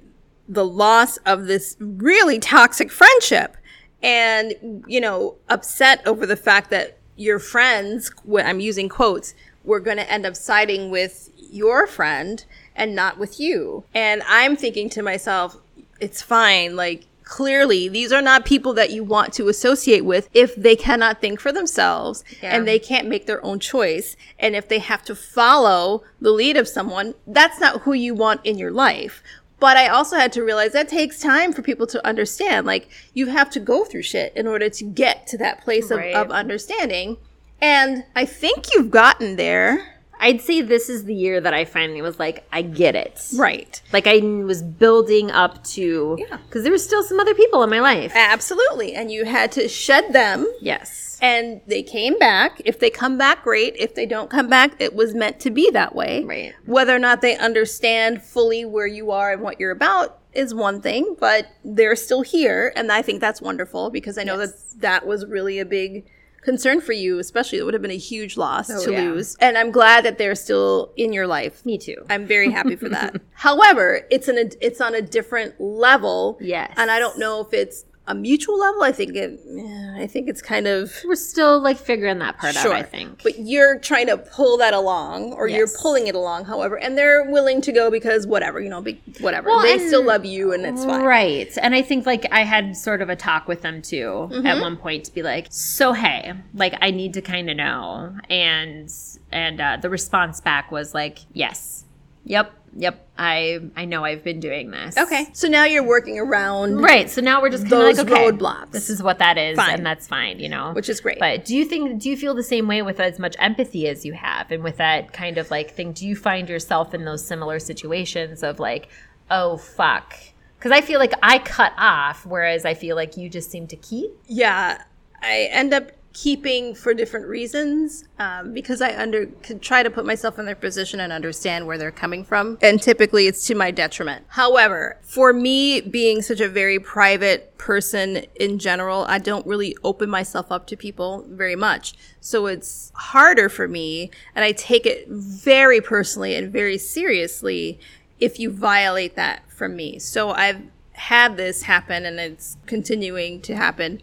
the loss of this really toxic friendship and you know upset over the fact that your friends what i'm using quotes were going to end up siding with your friend and not with you. And i'm thinking to myself it's fine like clearly these are not people that you want to associate with if they cannot think for themselves Yeah. and they can't make their own choice and if they have to follow the lead of someone that's not who you want in your life but I also had to realize that takes time for people to understand. Like, you have to go through shit in order to get to that place of, of understanding. And I think you've gotten there. I'd say this is the year that I finally was like, I get it. Right. Like I was building up to, Yeah. because there was still some other people in my life. Absolutely. And you had to shed them. Yes. And they came back. If they come back, great. If they don't come back, it was meant to be that way. Right. Whether or not they understand fully where you are and what you're about is one thing, but they're still here. And I think that's wonderful because I know that that was really a big concern for you, especially it would have been a huge loss oh, to yeah. lose. And I'm glad that they're still in your life. Me too. I'm very happy for that. However, it's an it's on a different level. Yes. And I don't know if it's a mutual level. I think it yeah, I think it's kind of We're still like figuring that part out, I think. But you're trying to pull that along or you're pulling it along, however, and they're willing to go because whatever, you know, be, whatever. Well, they still love you and it's fine. Right. And I think like I had sort of a talk with them too at one point to be like, so hey, like I need to kind of know. And and uh, the response back was like, yes, yep, yep. I I know I've been doing this. Okay. So now you're working around Right. So now we're just kind of like, okay, roadblocks. This is what that is, Fine. and that's fine, you know. Which is great. But do you think? Do you feel the same way with as much empathy as you have, and with that kind of like thing? Do you find yourself in those similar situations of like, oh fuck? Because I feel like I cut off, whereas I feel like you just seem to keep. Yeah, I end up keeping for different reasons um, because I under can try to put myself in their position and understand where they're coming from, and typically it's to my detriment. However, for me being such a very private person in general, I don't really open myself up to people very much, so it's harder for me, and I take it very personally and very seriously if you violate that from me. So I've had this happen, and it's continuing to happen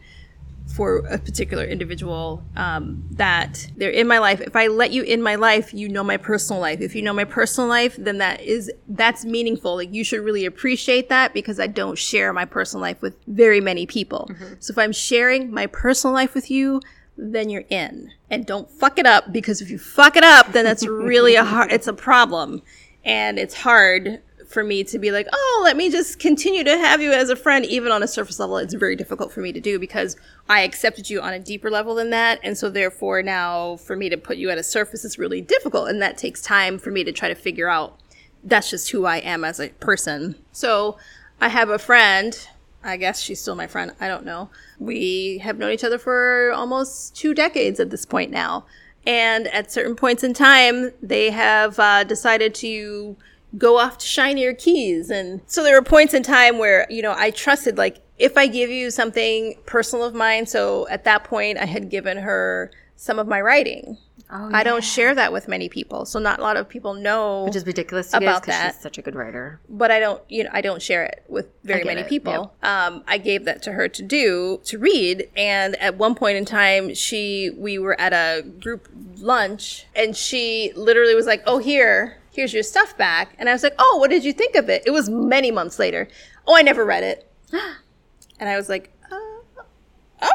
for a particular individual um, that they're in my life. If i let you in my life you know my personal life. If you know my personal life then that is that's meaningful. Like you should really appreciate that because i don't share my personal life with very many people. So if i'm sharing my personal life with you then you're in. And don't fuck it up because if you fuck it up then that's really a hard it's a problem. And it's hard for me to be like, oh, let me just continue to have you as a friend, even on a surface level. It's very difficult for me to do because I accepted you on a deeper level than that. And so, therefore, now for me to put you at a surface is really difficult. And that takes time for me to try to figure out that's just who I am as a person. So, I have a friend. I guess she's still my friend. I don't know. We have known each other for almost two decades at this point now. And at certain points in time, they have uh, decided to go off to shinier keys. And so there were points in time where, you know, I trusted, like, if I give you something personal of mine, so at that point I had given her some of my writing. Oh, I don't share that with many people. So not a lot of people know Which is ridiculous to About because that. she's such a good writer. but I don't, you know, I don't share it with very many it, people. Um, I gave that to her to do, to read. And at one point in time, she, we were at a group lunch and she literally was like, Oh, here, here's your stuff back. And I was like, Oh, what did you think of it? It was many months later. Oh, I never read it. And I was like, uh, okay,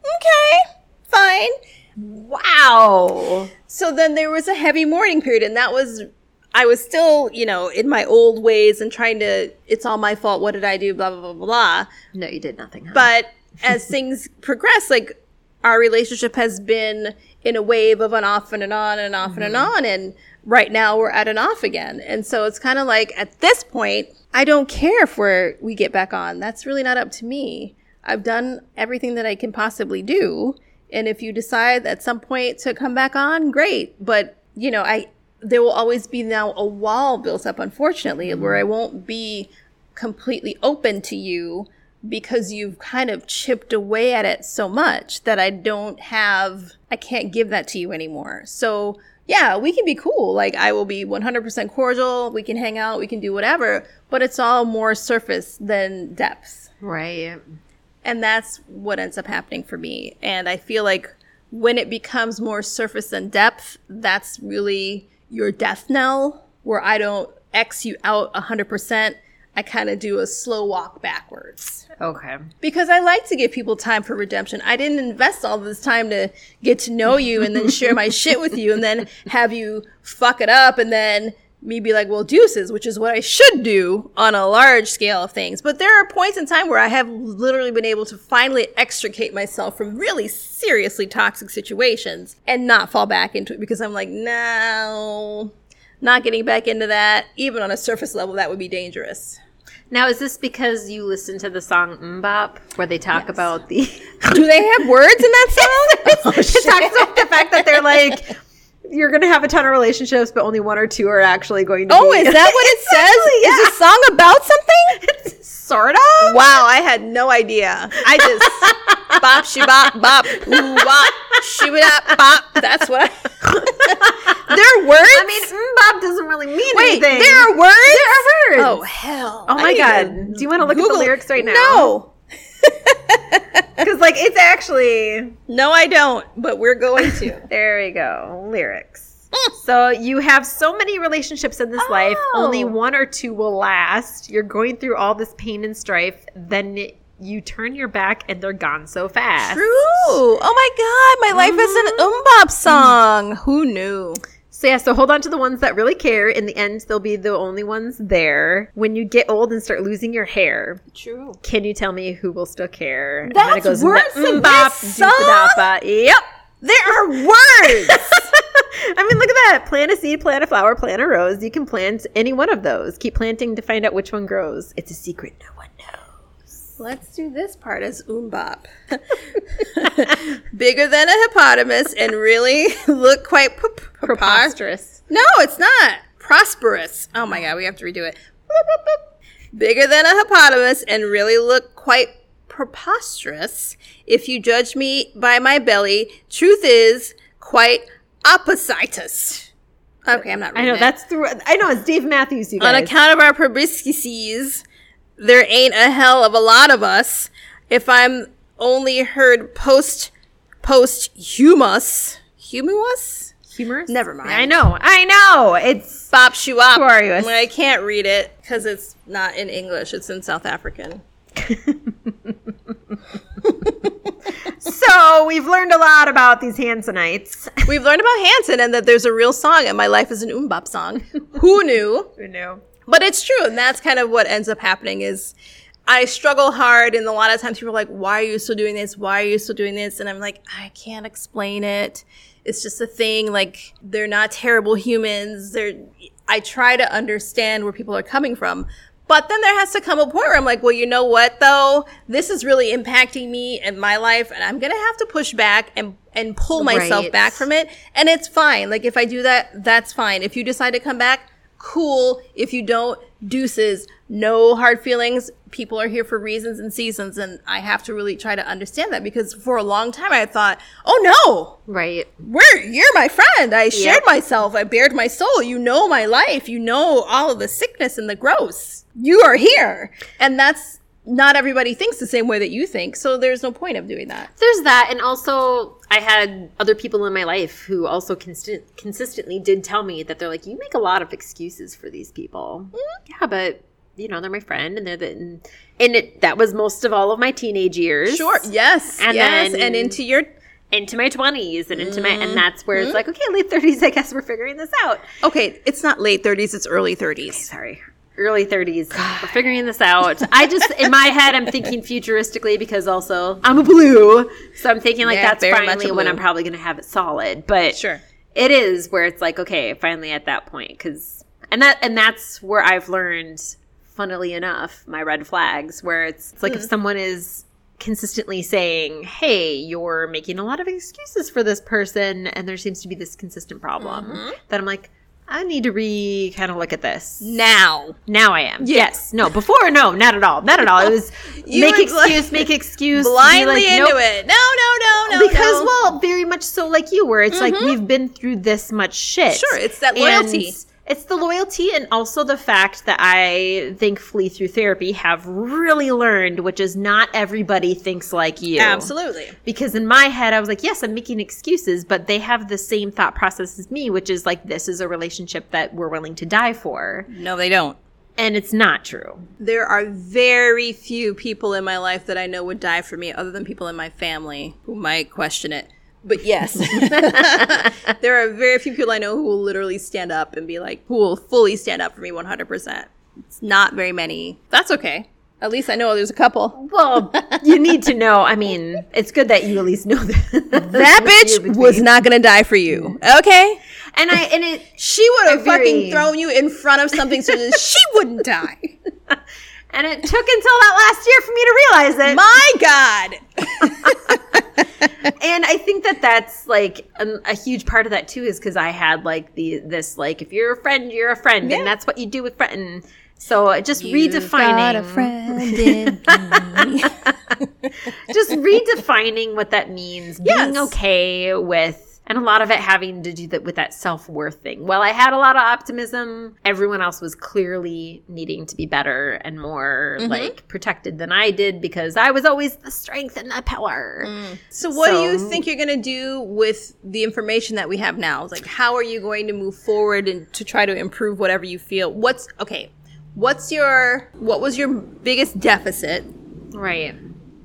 okay, fine. Wow. So then there was a heavy mourning period, and that was I was still, you know, in my old ways and trying to. It's all my fault. What did I do? Blah blah blah blah. No, you did nothing. Huh? But as things progress, like our relationship has been in a wave of an off and an on and off and an on, and right now we're at an off again. And so it's kind of like at this point, I don't care if we're, we get back on. That's really not up to me. I've done everything that I can possibly do. And if you decide at some point to come back on, great. But, you know, I, there will always be now a wall built up, unfortunately, where I won't be completely open to you because you've kind of chipped away at it so much that I don't have, I can't give that to you anymore. So, yeah, we can be cool. Like, I will be 100% cordial. We can hang out. We can do whatever. But it's all more surface than depth. right. And that's what ends up happening for me. And I feel like when it becomes more surface than depth, that's really your death knell, where I don't X you out 100%. I kind of do a slow walk backwards Okay. because I like to give people time for redemption. I didn't invest all this time to get to know you and then share my shit with you and then have you fuck it up and then me be like, well, deuces, which is what I should do on a large scale of things. But there are points in time where I have literally been able to finally extricate myself from really seriously toxic situations and not fall back into it because I'm like, no, not getting back into that. Even on a surface level, that would be dangerous. Now, is this because you listen to the song MMMBop, where they talk about the? Do they have words in that song? it talks about the fact that they're like, you're gonna have a ton of relationships, but only one or two are actually going to. Oh, be. is that what it says? Is the song about something? It's sort of? Wow, I had no idea. I just bop she bop bop ooh bop she bop bop. That's what. I, there are words. I mean, mm, MMMBop doesn't really mean wait, anything. there are words. There are words. Oh hell! Oh my god! to Do you want to look at the lyrics right now? No, because like it's actually no, I don't. But we're going to. there. We go. Lyrics. So you have so many relationships in this life. Oh. Only one or two will last. You're going through all this pain and strife. Then you turn your back and they're gone so fast. True. Oh my god, my life is an mm-hmm. MMMBop song. Who knew? So yeah, so hold on to the ones that really care. In the end, they'll be the only ones there. When you get old and start losing your hair, True. can you tell me who will still care? And That's then mm, words into in MMMBop, mm, this song? Yep. There are words. I mean, look at that. Plant a seed, plant a flower, plant a rose. You can plant any one of those. Keep planting to find out which one grows. It's a secret no. Let's do this part as MMMBop. Bigger than a hippopotamus and really look quite p- p- Preposterous. No, it's not. Prosperous. Oh my god, we have to redo it. Bigger than a hippopotamus and really look quite preposterous. If you judge me by my belly, truth is quite oppositus. Okay, I'm not I know it. that's through. I know it's Dave Matthews. You guys. On account of our proboscises, there ain't a hell of a lot of us. If I'm only heard post post humus humus humorous. Never mind. I know. I know. It's bop shoo up. Who are you? I can't read it because it's not in English. It's in South African. so we've learned a lot about these Hansonites. We've learned about Hanson and that there's a real song, and my life is an MMMBop song. Who knew? Who knew? But it's true, and that's kind of what ends up happening is I struggle hard, and a lot of times people are like, "Why are you still doing this? Why are you still doing this?" And I'm like, I can't explain it. It's just a thing. Like they're not terrible humans. They're. I try to understand where people are coming from. But then there has to come a point where I'm like, well, you know what though? This is really impacting me and my life, and I'm gonna have to push back and and pull myself Right. back from it. And it's fine. Like if I do that, that's fine. If you decide to come back, cool. If you don't, deuces. No hard feelings. People are here for reasons and seasons, and I have to really try to understand that because for a long time I thought, oh no, Right. we're you're my friend. I shared Yep. myself. I bared my soul. You know my life. You know all of the sickness and the gross. You are here, and that's not everybody thinks the same way that you think. So there's no point of doing that. There's that, and also I had other people in my life who also consist- consistently did tell me that they're like, "You make a lot of excuses for these people." Mm-hmm. Yeah, but you know they're my friend, and they're the and, and it, that was most of all of my teenage years. Sure. Yes. And yes. then- and into your into my twenties and into my and that's where it's mm-hmm. like, okay, late thirties. I guess we're figuring this out. okay. It's not late thirties. It's early thirties. Sorry. Early 30s. We're figuring this out. I just, in my head, I'm thinking futuristically because also I'm a blue. So I'm thinking like Yeah, that's finally when. I'm probably going to have it solid. But Sure. it is where it's like, okay, finally at that point. Cause, and that, and that's where I've learned, funnily enough, my red flags, where it's, it's like Hmm. if someone is consistently saying, hey, you're making a lot of excuses for this person, and there seems to be this consistent problem, Mm-hmm. that I'm like, I need to re kind of look at this. Now. Now I am. Yes. No. Before, no, not at all. Not at all. It was make would, like, excuse, make excuse, Blindly like, into nope. it. No, no, no, no. Because no. well, very much so like you, where it's like mm-hmm. we've been through this much shit. Sure, it's that And loyalty. It's the loyalty, and also the fact that I, thankfully, through therapy, have really learned, which is not everybody thinks like you. Absolutely. Because in my head, I was like, yes, I'm making excuses, but they have the same thought process as me, which is like, this is a relationship that we're willing to die for. No, they don't. And it's not true. There are very few people in my life that I know would die for me, other than people in my family who might question it. But yes, there are very few people I know who will literally stand up and be like, who will fully stand up for me 100%. It's not very many. That's okay. At least I know there's a couple. Well, you need to know. I mean, it's good that you at least know that. That bitch was not gonna die for you. Okay? And I and it She would have I very- fucking thrown you in front of something so that she wouldn't die. and it took until that last year for me to realize it. My God. And I think that that's like a, a huge part of that too, is because I had like the this like if you're a friend, you're a friend, Yeah. and that's what you do with friend. So uh, just redefining, just redefining what that means, being okay with. And a lot of it having to do that with that self worth thing. While I had a lot of optimism, everyone else was clearly needing to be better and more mm-hmm. like protected than I did because I was always the strength and the power. Mm. So, what do you think you're going to do with the information that we have now? Like, how are you going to move forward and to try to improve whatever you feel? What's okay? What's your what was your biggest deficit Right.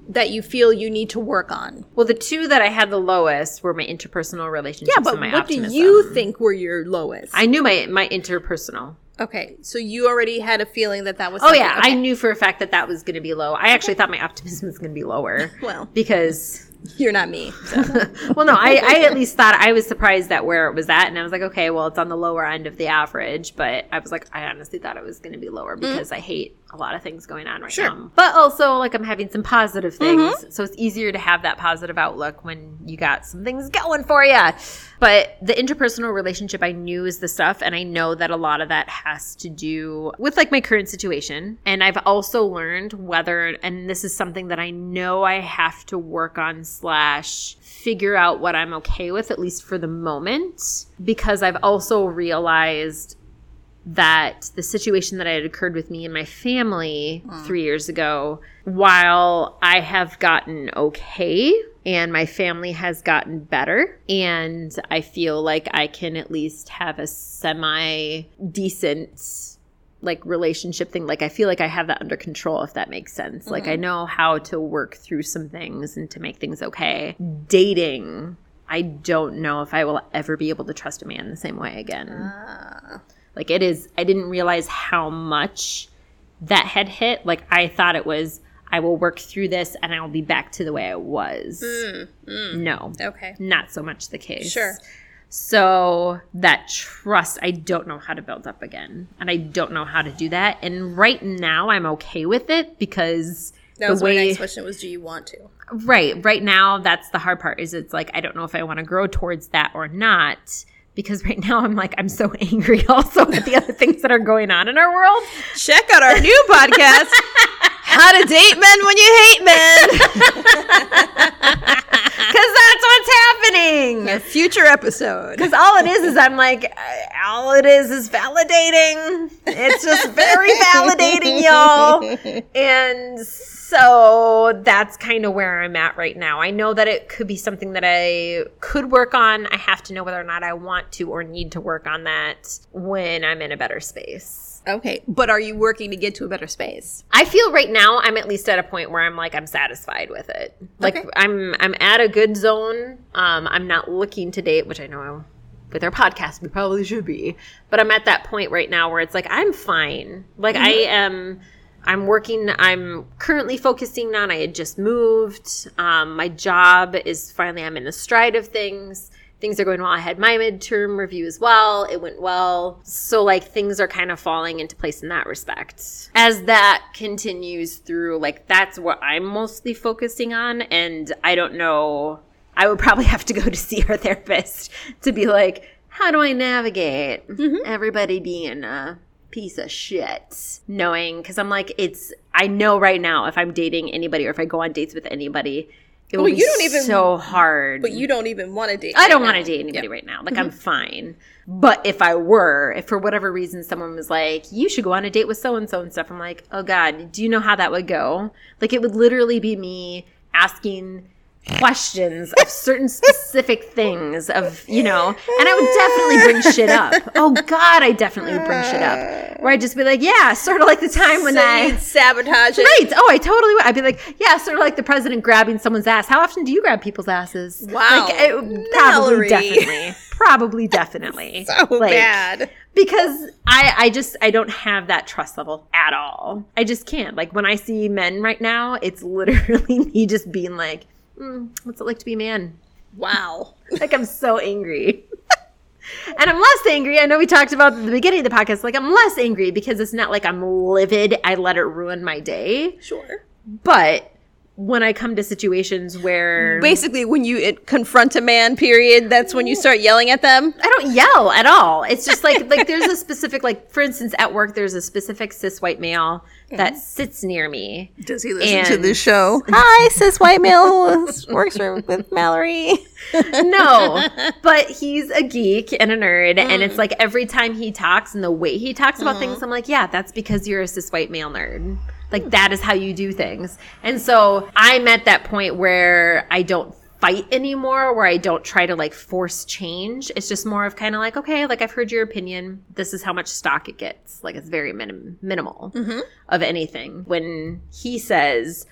That you feel you need to work on? Well, the two that I had the lowest were my interpersonal relationships Yeah, but and my what optimism. do you think were your lowest? I knew my my interpersonal. okay, so you already had a feeling that that was. Oh yeah, okay. I knew for a fact that that was going to be low. I actually thought my optimism was going to be lower. Well. because you're not me. well, no, I, I at least thought I was surprised at where it was at, and I was like, okay, well, it's on the lower end of the average, but I was like, I honestly thought it was going to be lower mm. because I hate a lot of things going on right Sure. now. But also, like, I'm having some positive mm-hmm. things, so it's easier to have that positive outlook when you got some things going for you. But the interpersonal relationship, I knew is the stuff, and I know that a lot of that has to do with like my current situation. And I've also learned whether, and this is something that I know I have to work on slash figure out what I'm okay with, at least for the moment, because I've also realized that the situation that had occurred with me and my family mm. three years ago, while I have gotten okay and my family has gotten better, and I feel like I can at least have a semi decent like relationship thing like i feel like i have that under control if that makes sense. Like i mm-hmm. know how to work through some things and to make things okay. Dating i don't know if i will ever be able to trust a man the same way again ah. Like it is i didn't realize how much that had hit like i thought it was i will work through this and i will be back to the way i was mm, mm. no Okay. not so much the case Sure. so that trust, I don't know how to build up again, and I don't know how to do that. And right now, I'm okay with it because That the was my way, next question. Was do you want to? right, right now, that's the hard part. Is it's like I don't know if I want to grow towards that or not. Because right now I'm like I'm so angry also at the other things that are going on in our world. Check out our new podcast, How to Date Men When You Hate Men. Because that's what's happening. A future episode. Because all it is is I'm like, uh, all it is is validating. It's just very validating, y'all. And so that's kind of where I'm at right now. I know that it could be something that I could work on. I have to know whether or not I want to or need to work on that when I'm in a better space. Okay, but are you working to get to a better space? I feel right now I'm at least at a point where I'm like I'm satisfied with it. Like Okay. I'm I'm at a good zone. Um, I'm not looking to date, which I know with our podcast we probably should be, but I'm at that point right now where it's like I'm fine. Like I am. I'm working. I'm currently focusing on. I had just moved. Um, my job is finally. I'm in the stride of things. Things are going well. I had my midterm review as well. It went well. So like things are kind of falling into place in that respect. As that continues through, like that's what I'm mostly focusing on. And I don't know. I would probably have to go to see our therapist to be like, how do I navigate mm-hmm. everybody being a piece of shit? Knowing, because I'm like, it's, I know right now if I'm dating anybody or if I go on dates with anybody, it Well, you don't even- so hard. But you don't even want to date. I don't want to date anybody right now. Like I'm mm-hmm. fine. But if I were, if for whatever reason someone was like, "You should go on a date with so and so and stuff," I'm like, "Oh God, do you know how that would go?" Like it would literally be me asking questions of certain specific things of you know and i would definitely bring shit up oh god i definitely would bring shit up where i'd just be like yeah sort of like the time when So i sabotage it. Right. Oh, I totally would. I'd be like, yeah, sort of like the president grabbing someone's ass. How often do you grab people's asses? Wow. Like, it- probably, definitely. Probably, definitely. So Like, bad. Because I, I just, I don't have that trust level at all. I just can't. Like, when I see men right now, it's literally me just being like, mm, what's it like to be a man? Wow. Like, I'm so angry. And I'm less angry. I know we talked about at the beginning of the podcast. Like, I'm less angry because it's not like I'm livid. I let it ruin my day. Sure. But when I come to situations where Basically, when you it, confront a man, period, that's when you start yelling at them. I don't yell at all. It's just like like there's a specific like for instance at work there's a specific cis white male that mm-hmm. sits near me. Does he listen to this show? Hi, cis white male who works with Mallory. No, but he's a geek and a nerd, and it's mm. like every time he talks and the way he talks about mm-hmm. things, I'm like, yeah, that's because you're a cis white male nerd. Like that is how you do things. And so I'm at that point where I don't fight anymore, where I don't try to like force change. It's just more of kind of like, okay, like I've heard your opinion. This is how much stock it gets. Like it's very minim- minimal mm-hmm. of anything. When he says,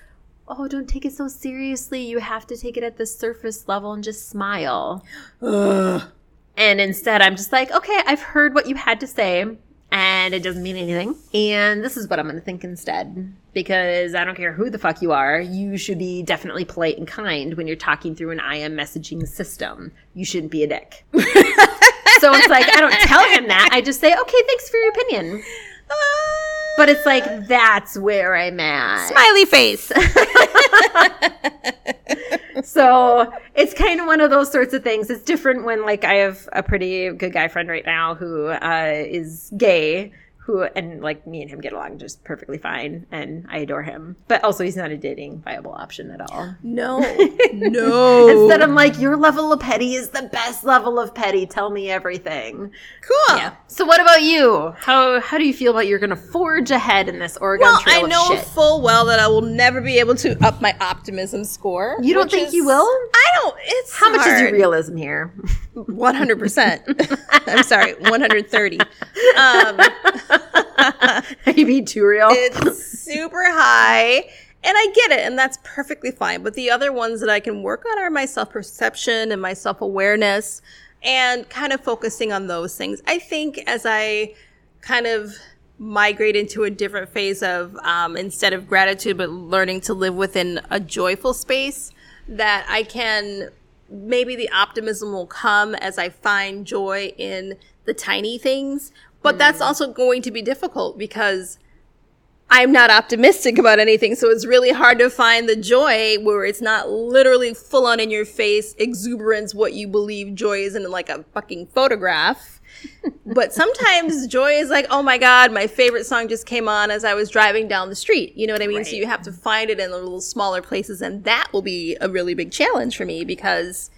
oh, don't take it so seriously. You have to take it at the surface level and just smile. And instead, I'm just like, okay, I've heard what you had to say, and it doesn't mean anything. And this is what I'm going to think instead. Because I don't care who the fuck you are, you should be definitely polite and kind when you're talking through an IM messaging system. You shouldn't be a dick. so it's like, I don't tell him that. I just say, okay, thanks for your opinion. Uh, but it's like, that's where I'm at. Smiley face. so it's kind of one of those sorts of things. It's different when like I have a pretty good guy friend right now who uh, is gay. Who and like me and him get along just perfectly fine, and I adore him. But also, he's not a dating viable option at all. No. No. Instead, I'm like, your level of petty is the best level of petty. Tell me everything. cool. Yeah. So, what about you? How how do you feel about you're going to forge ahead in this Oregon Well, Trail I know full well that I will never be able to up my optimism score. You don't think is- you will? I don't. It's How much is your realism here? One hundred percent. I'm sorry, one hundred thirty. Um, you being too real? it's super high, and I get it, and that's perfectly fine. But the other ones that I can work on are my self perception and my self awareness, and kind of focusing on those things. I think as I kind of migrate into a different phase of um, instead of gratitude, but learning to live within a joyful space, that I can maybe the optimism will come as I find joy in the tiny things. But that's also going to be difficult because I'm not optimistic about anything. So it's really hard to find the joy where it's not literally full on in your face exuberance, what you believe joy is in like a fucking photograph. but sometimes joy is like, oh my God, my favorite song just came on as I was driving down the street. You know what I mean? So you have to find it in the little smaller places. And that will be a really big challenge for me because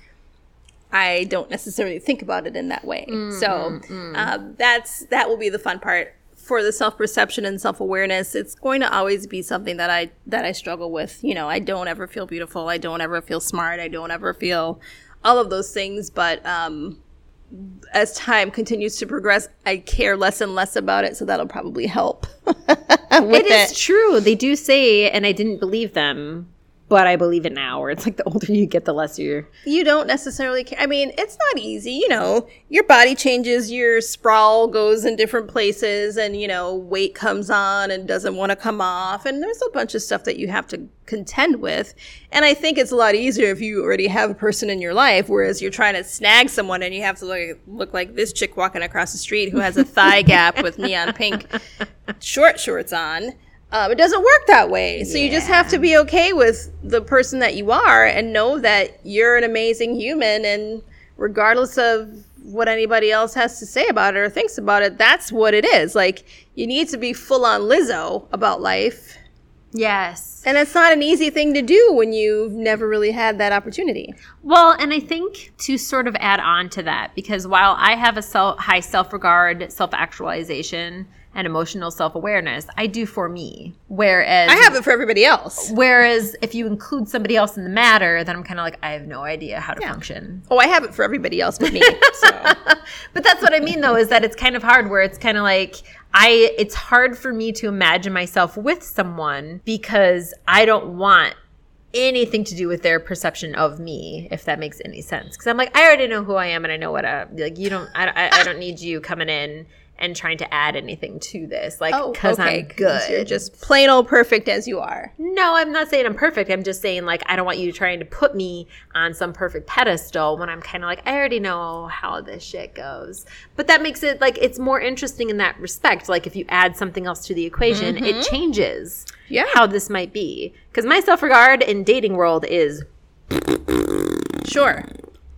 I don't necessarily think about it in that way. so uh, that's that will be the fun part for the self perception and self awareness. It's going to always be something that I that I struggle with. You know, I don't ever feel beautiful. I don't ever feel smart. I don't ever feel all of those things. But um, as time continues to progress, I care less and less about it. So that'll probably help. It is true. They do say, and I didn't believe them, but I believe it now. Where it's like the older you get, the less you're. you don't necessarily care. I mean, it's not easy. You know, your body changes, your sprawl goes in different places, and, you know, weight comes on and doesn't want to come off. And there's a bunch of stuff that you have to contend with. And I think it's a lot easier if you already have a person in your life, whereas you're trying to snag someone and you have to look, look like this chick walking across the street who has a thigh gap with neon pink short shorts on. Um, it doesn't work that way. So you just have to be okay with the person that you are and know that you're an amazing human. And regardless of what anybody else has to say about it or thinks about it, that's what it is. Like, you need to be full on Lizzo about life. Yes. And it's not an easy thing to do when you've never really had that opportunity. Well, and I think to sort of add on to that, because while I have a self, high self regard, self actualization, and emotional self awareness. I do for me. Whereas I have it for everybody else. Whereas if you include somebody else in the matter, then I'm kind of like, I have no idea how to function. Oh, I have it for everybody else but me. So But that's what I mean, though, is that it's kind of hard where it's kind of like, I, it's hard for me to imagine myself with someone because I don't want anything to do with their perception of me, if that makes any sense. Because I'm like, I already know who I am and I know what I, like, you don't, I, I, I don't need you coming in and trying to add anything to this. Like, oh, because okay, I'm good. You're just plain old perfect as you are. No, I'm not saying I'm perfect. I'm just saying like I don't want you trying to put me on some perfect pedestal when I'm kind of like I already know how this shit goes. But that makes it like it's more interesting in that respect. Like if you add something else to the equation, it mm-hmm. changes Yeah. how this might be. Because my self regard in dating world is Sure.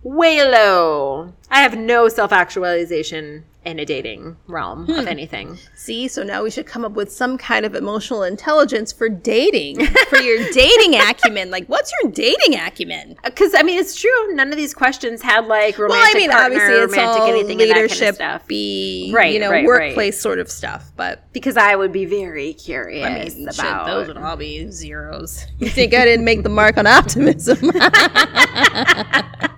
way low. I have no self actualization in a dating realm of hmm. anything. See, so now we should come up with some kind of emotional intelligence for dating, for your dating acumen. Like, what's your dating acumen? Uh, because I mean, it's true. None of these questions had like romantic Well, I mean, partner, obviously, it's romantic all anything that kind of leadership, stuff. be Right, you know, right, workplace sort of stuff. But because I would be very curious I mean, shit, about. those would all be zeros. You think I didn't make the mark on optimism?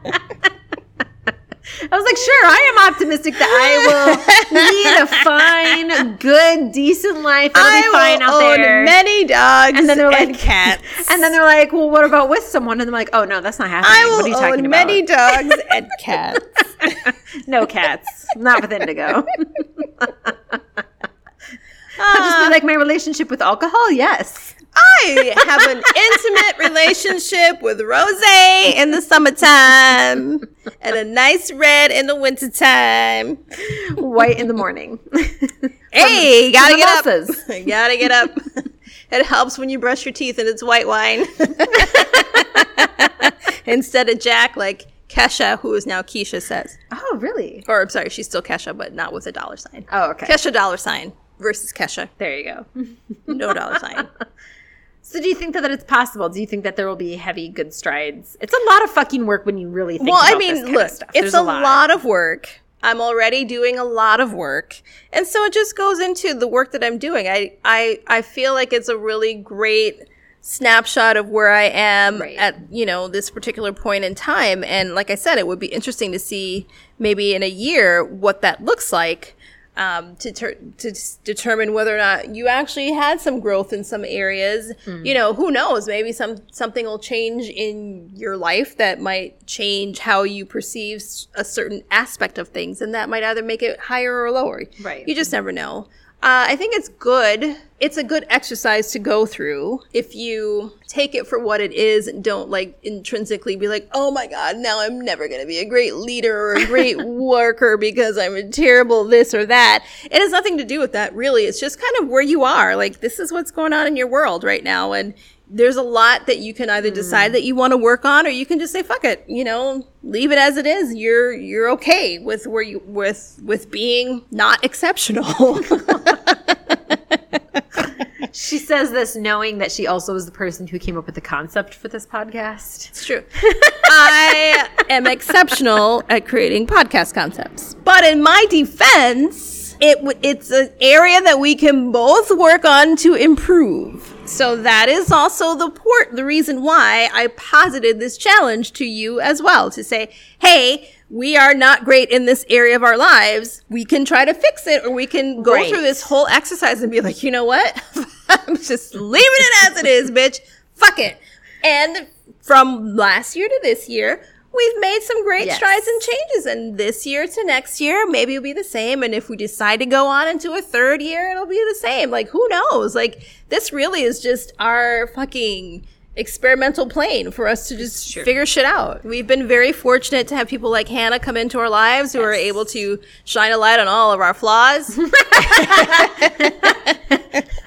I was like, sure, I am optimistic that I will lead a fine, good, decent life. It'll I be fine will out own there. many dogs and then they're like, cats. And then they're like, well, what about with someone? And I'm like, oh no, that's not happening. I will what are you talking own about? many dogs and cats. no cats, not with Indigo. I'll just be like my relationship with alcohol. Yes. I have an intimate relationship with rose in the summertime and a nice red in the wintertime. White in the morning. Hey, gotta get mimosas. up. gotta get up. It helps when you brush your teeth and it's white wine. Instead of Jack, like Kesha, who is now Keisha says. oh, really? Or I'm sorry, she's still Kesha, but not with a dollar sign. Oh, okay. Kesha dollar sign versus Kesha. There you go. No dollar sign. So do you think that, that it's possible? Do you think that there will be heavy good strides? It's a lot of fucking work when you really think well, about I mean, this kind look, it's There's a lot. of work. I'm already doing a lot of work, and so it just goes into the work that I'm doing. I I I feel like it's a really great snapshot of where I am Right. at you know this particular point in time. And like I said, it would be interesting to see maybe in a year what that looks like. Um, to, ter- to determine whether or not you actually had some growth in some areas, you know, who knows? Maybe some something will change in your life that might change how you perceive s- a certain aspect of things, and that might either make it higher or lower. Right. You just never know. Uh, I think it's good. It's a good exercise to go through if you take it for what it is and don't like intrinsically be like, oh my God, now I'm never going to be a great leader or a great worker because I'm a terrible this or that. It has nothing to do with that, really. It's just kind of where you are. Like, this is what's going on in your world right now. And there's a lot that you can either decide mm. that you want to work on or you can just say fuck it you know leave it as it is you're you're okay with where you with with being not exceptional She says this knowing that she also is the person who came up with the concept for this podcast. It's true. I am exceptional at creating podcast concepts. But in my defense, it it's an area that we can both work on to improve. So that is also the port the reason why I posited this challenge to you as well to say, "Hey, we are not great in this area of our lives. We can try to fix it or we can go Right. through this whole exercise and be like, "You know what? I'm just leaving it as it is, bitch. Fuck it." And from last year to this year, we've made some great Yes. strides and changes. And this year to next year, maybe it'll be the same. And if we decide to go on into a third year, it'll be the same. Like, who knows? Like, this really is just our fucking experimental plane for us to just figure shit out. We've been very fortunate to have people like Hannah come into our lives who are able to shine a light on all of our flaws.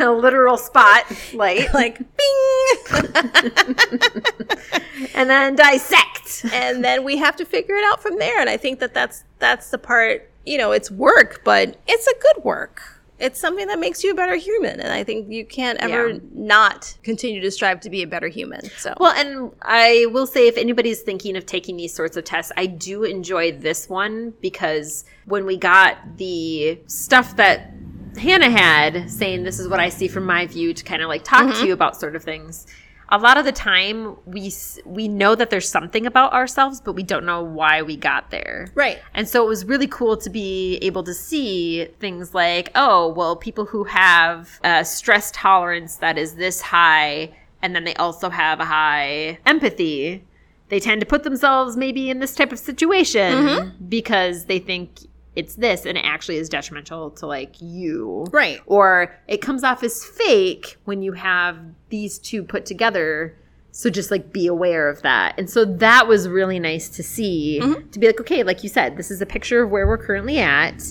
A literal spot like, bing! and then dissect. and then we have to figure it out from there and i think that that's that's the part you know it's work but it's a good work it's something that makes you a better human and i think you can't ever Yeah. not continue to strive to be a better human so Well, and I will say if anybody's thinking of taking these sorts of tests, I do enjoy this one because when we got the stuff that Hannah had, saying this is what I see from my view to kind of like talk to mm-hmm. you about sort of things. A lot of the time, we we know that there's something about ourselves, but we don't know why we got there. Right. And so it was really cool to be able to see things like, oh, well, people who have a stress tolerance that is this high, and then they also have a high empathy, they tend to put themselves maybe in this type of situation mm-hmm. because they think it's this and it actually is detrimental to like you. Right. Or it comes off as fake when you have these two put together. So just like be aware of that. And so that was really nice to see to be like, okay, like you said, this is a picture of where we're currently at.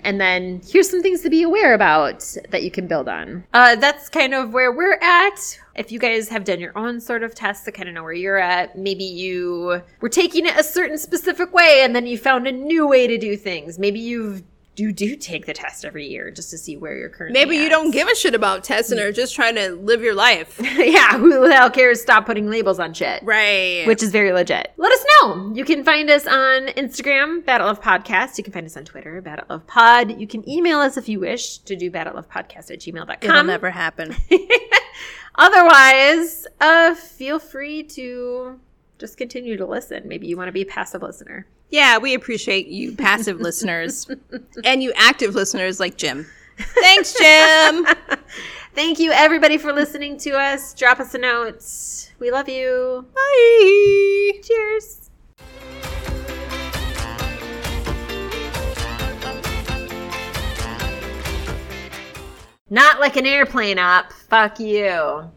And then here's some things to be aware about that you can build on. Uh, that's kind of where we're at. If you guys have done your own sort of tests to kind of know where you're at, maybe you were taking it a certain specific way and then you found a new way to do things. Maybe you've you do take the test every year just to see where you're currently Maybe you don't give a shit about testing or just trying to live your life. yeah, who the hell cares? Stop putting labels on shit. Right. Which is very legit. Let us know. You can find us on Instagram, Battle of Podcast. You can find us on Twitter, Battle of Pod. You can email us if you wish to do Battle of Podcast at gmail.com. It'll never happen. Otherwise, uh, feel free to just continue to listen. Maybe you want to be a passive listener. Yeah, we appreciate you passive listeners and you active listeners like Jim. Thanks, Jim. Thank you, everybody, for listening to us. Drop us a note. We love you. Bye. Cheers. Not like an airplane up. Fuck you.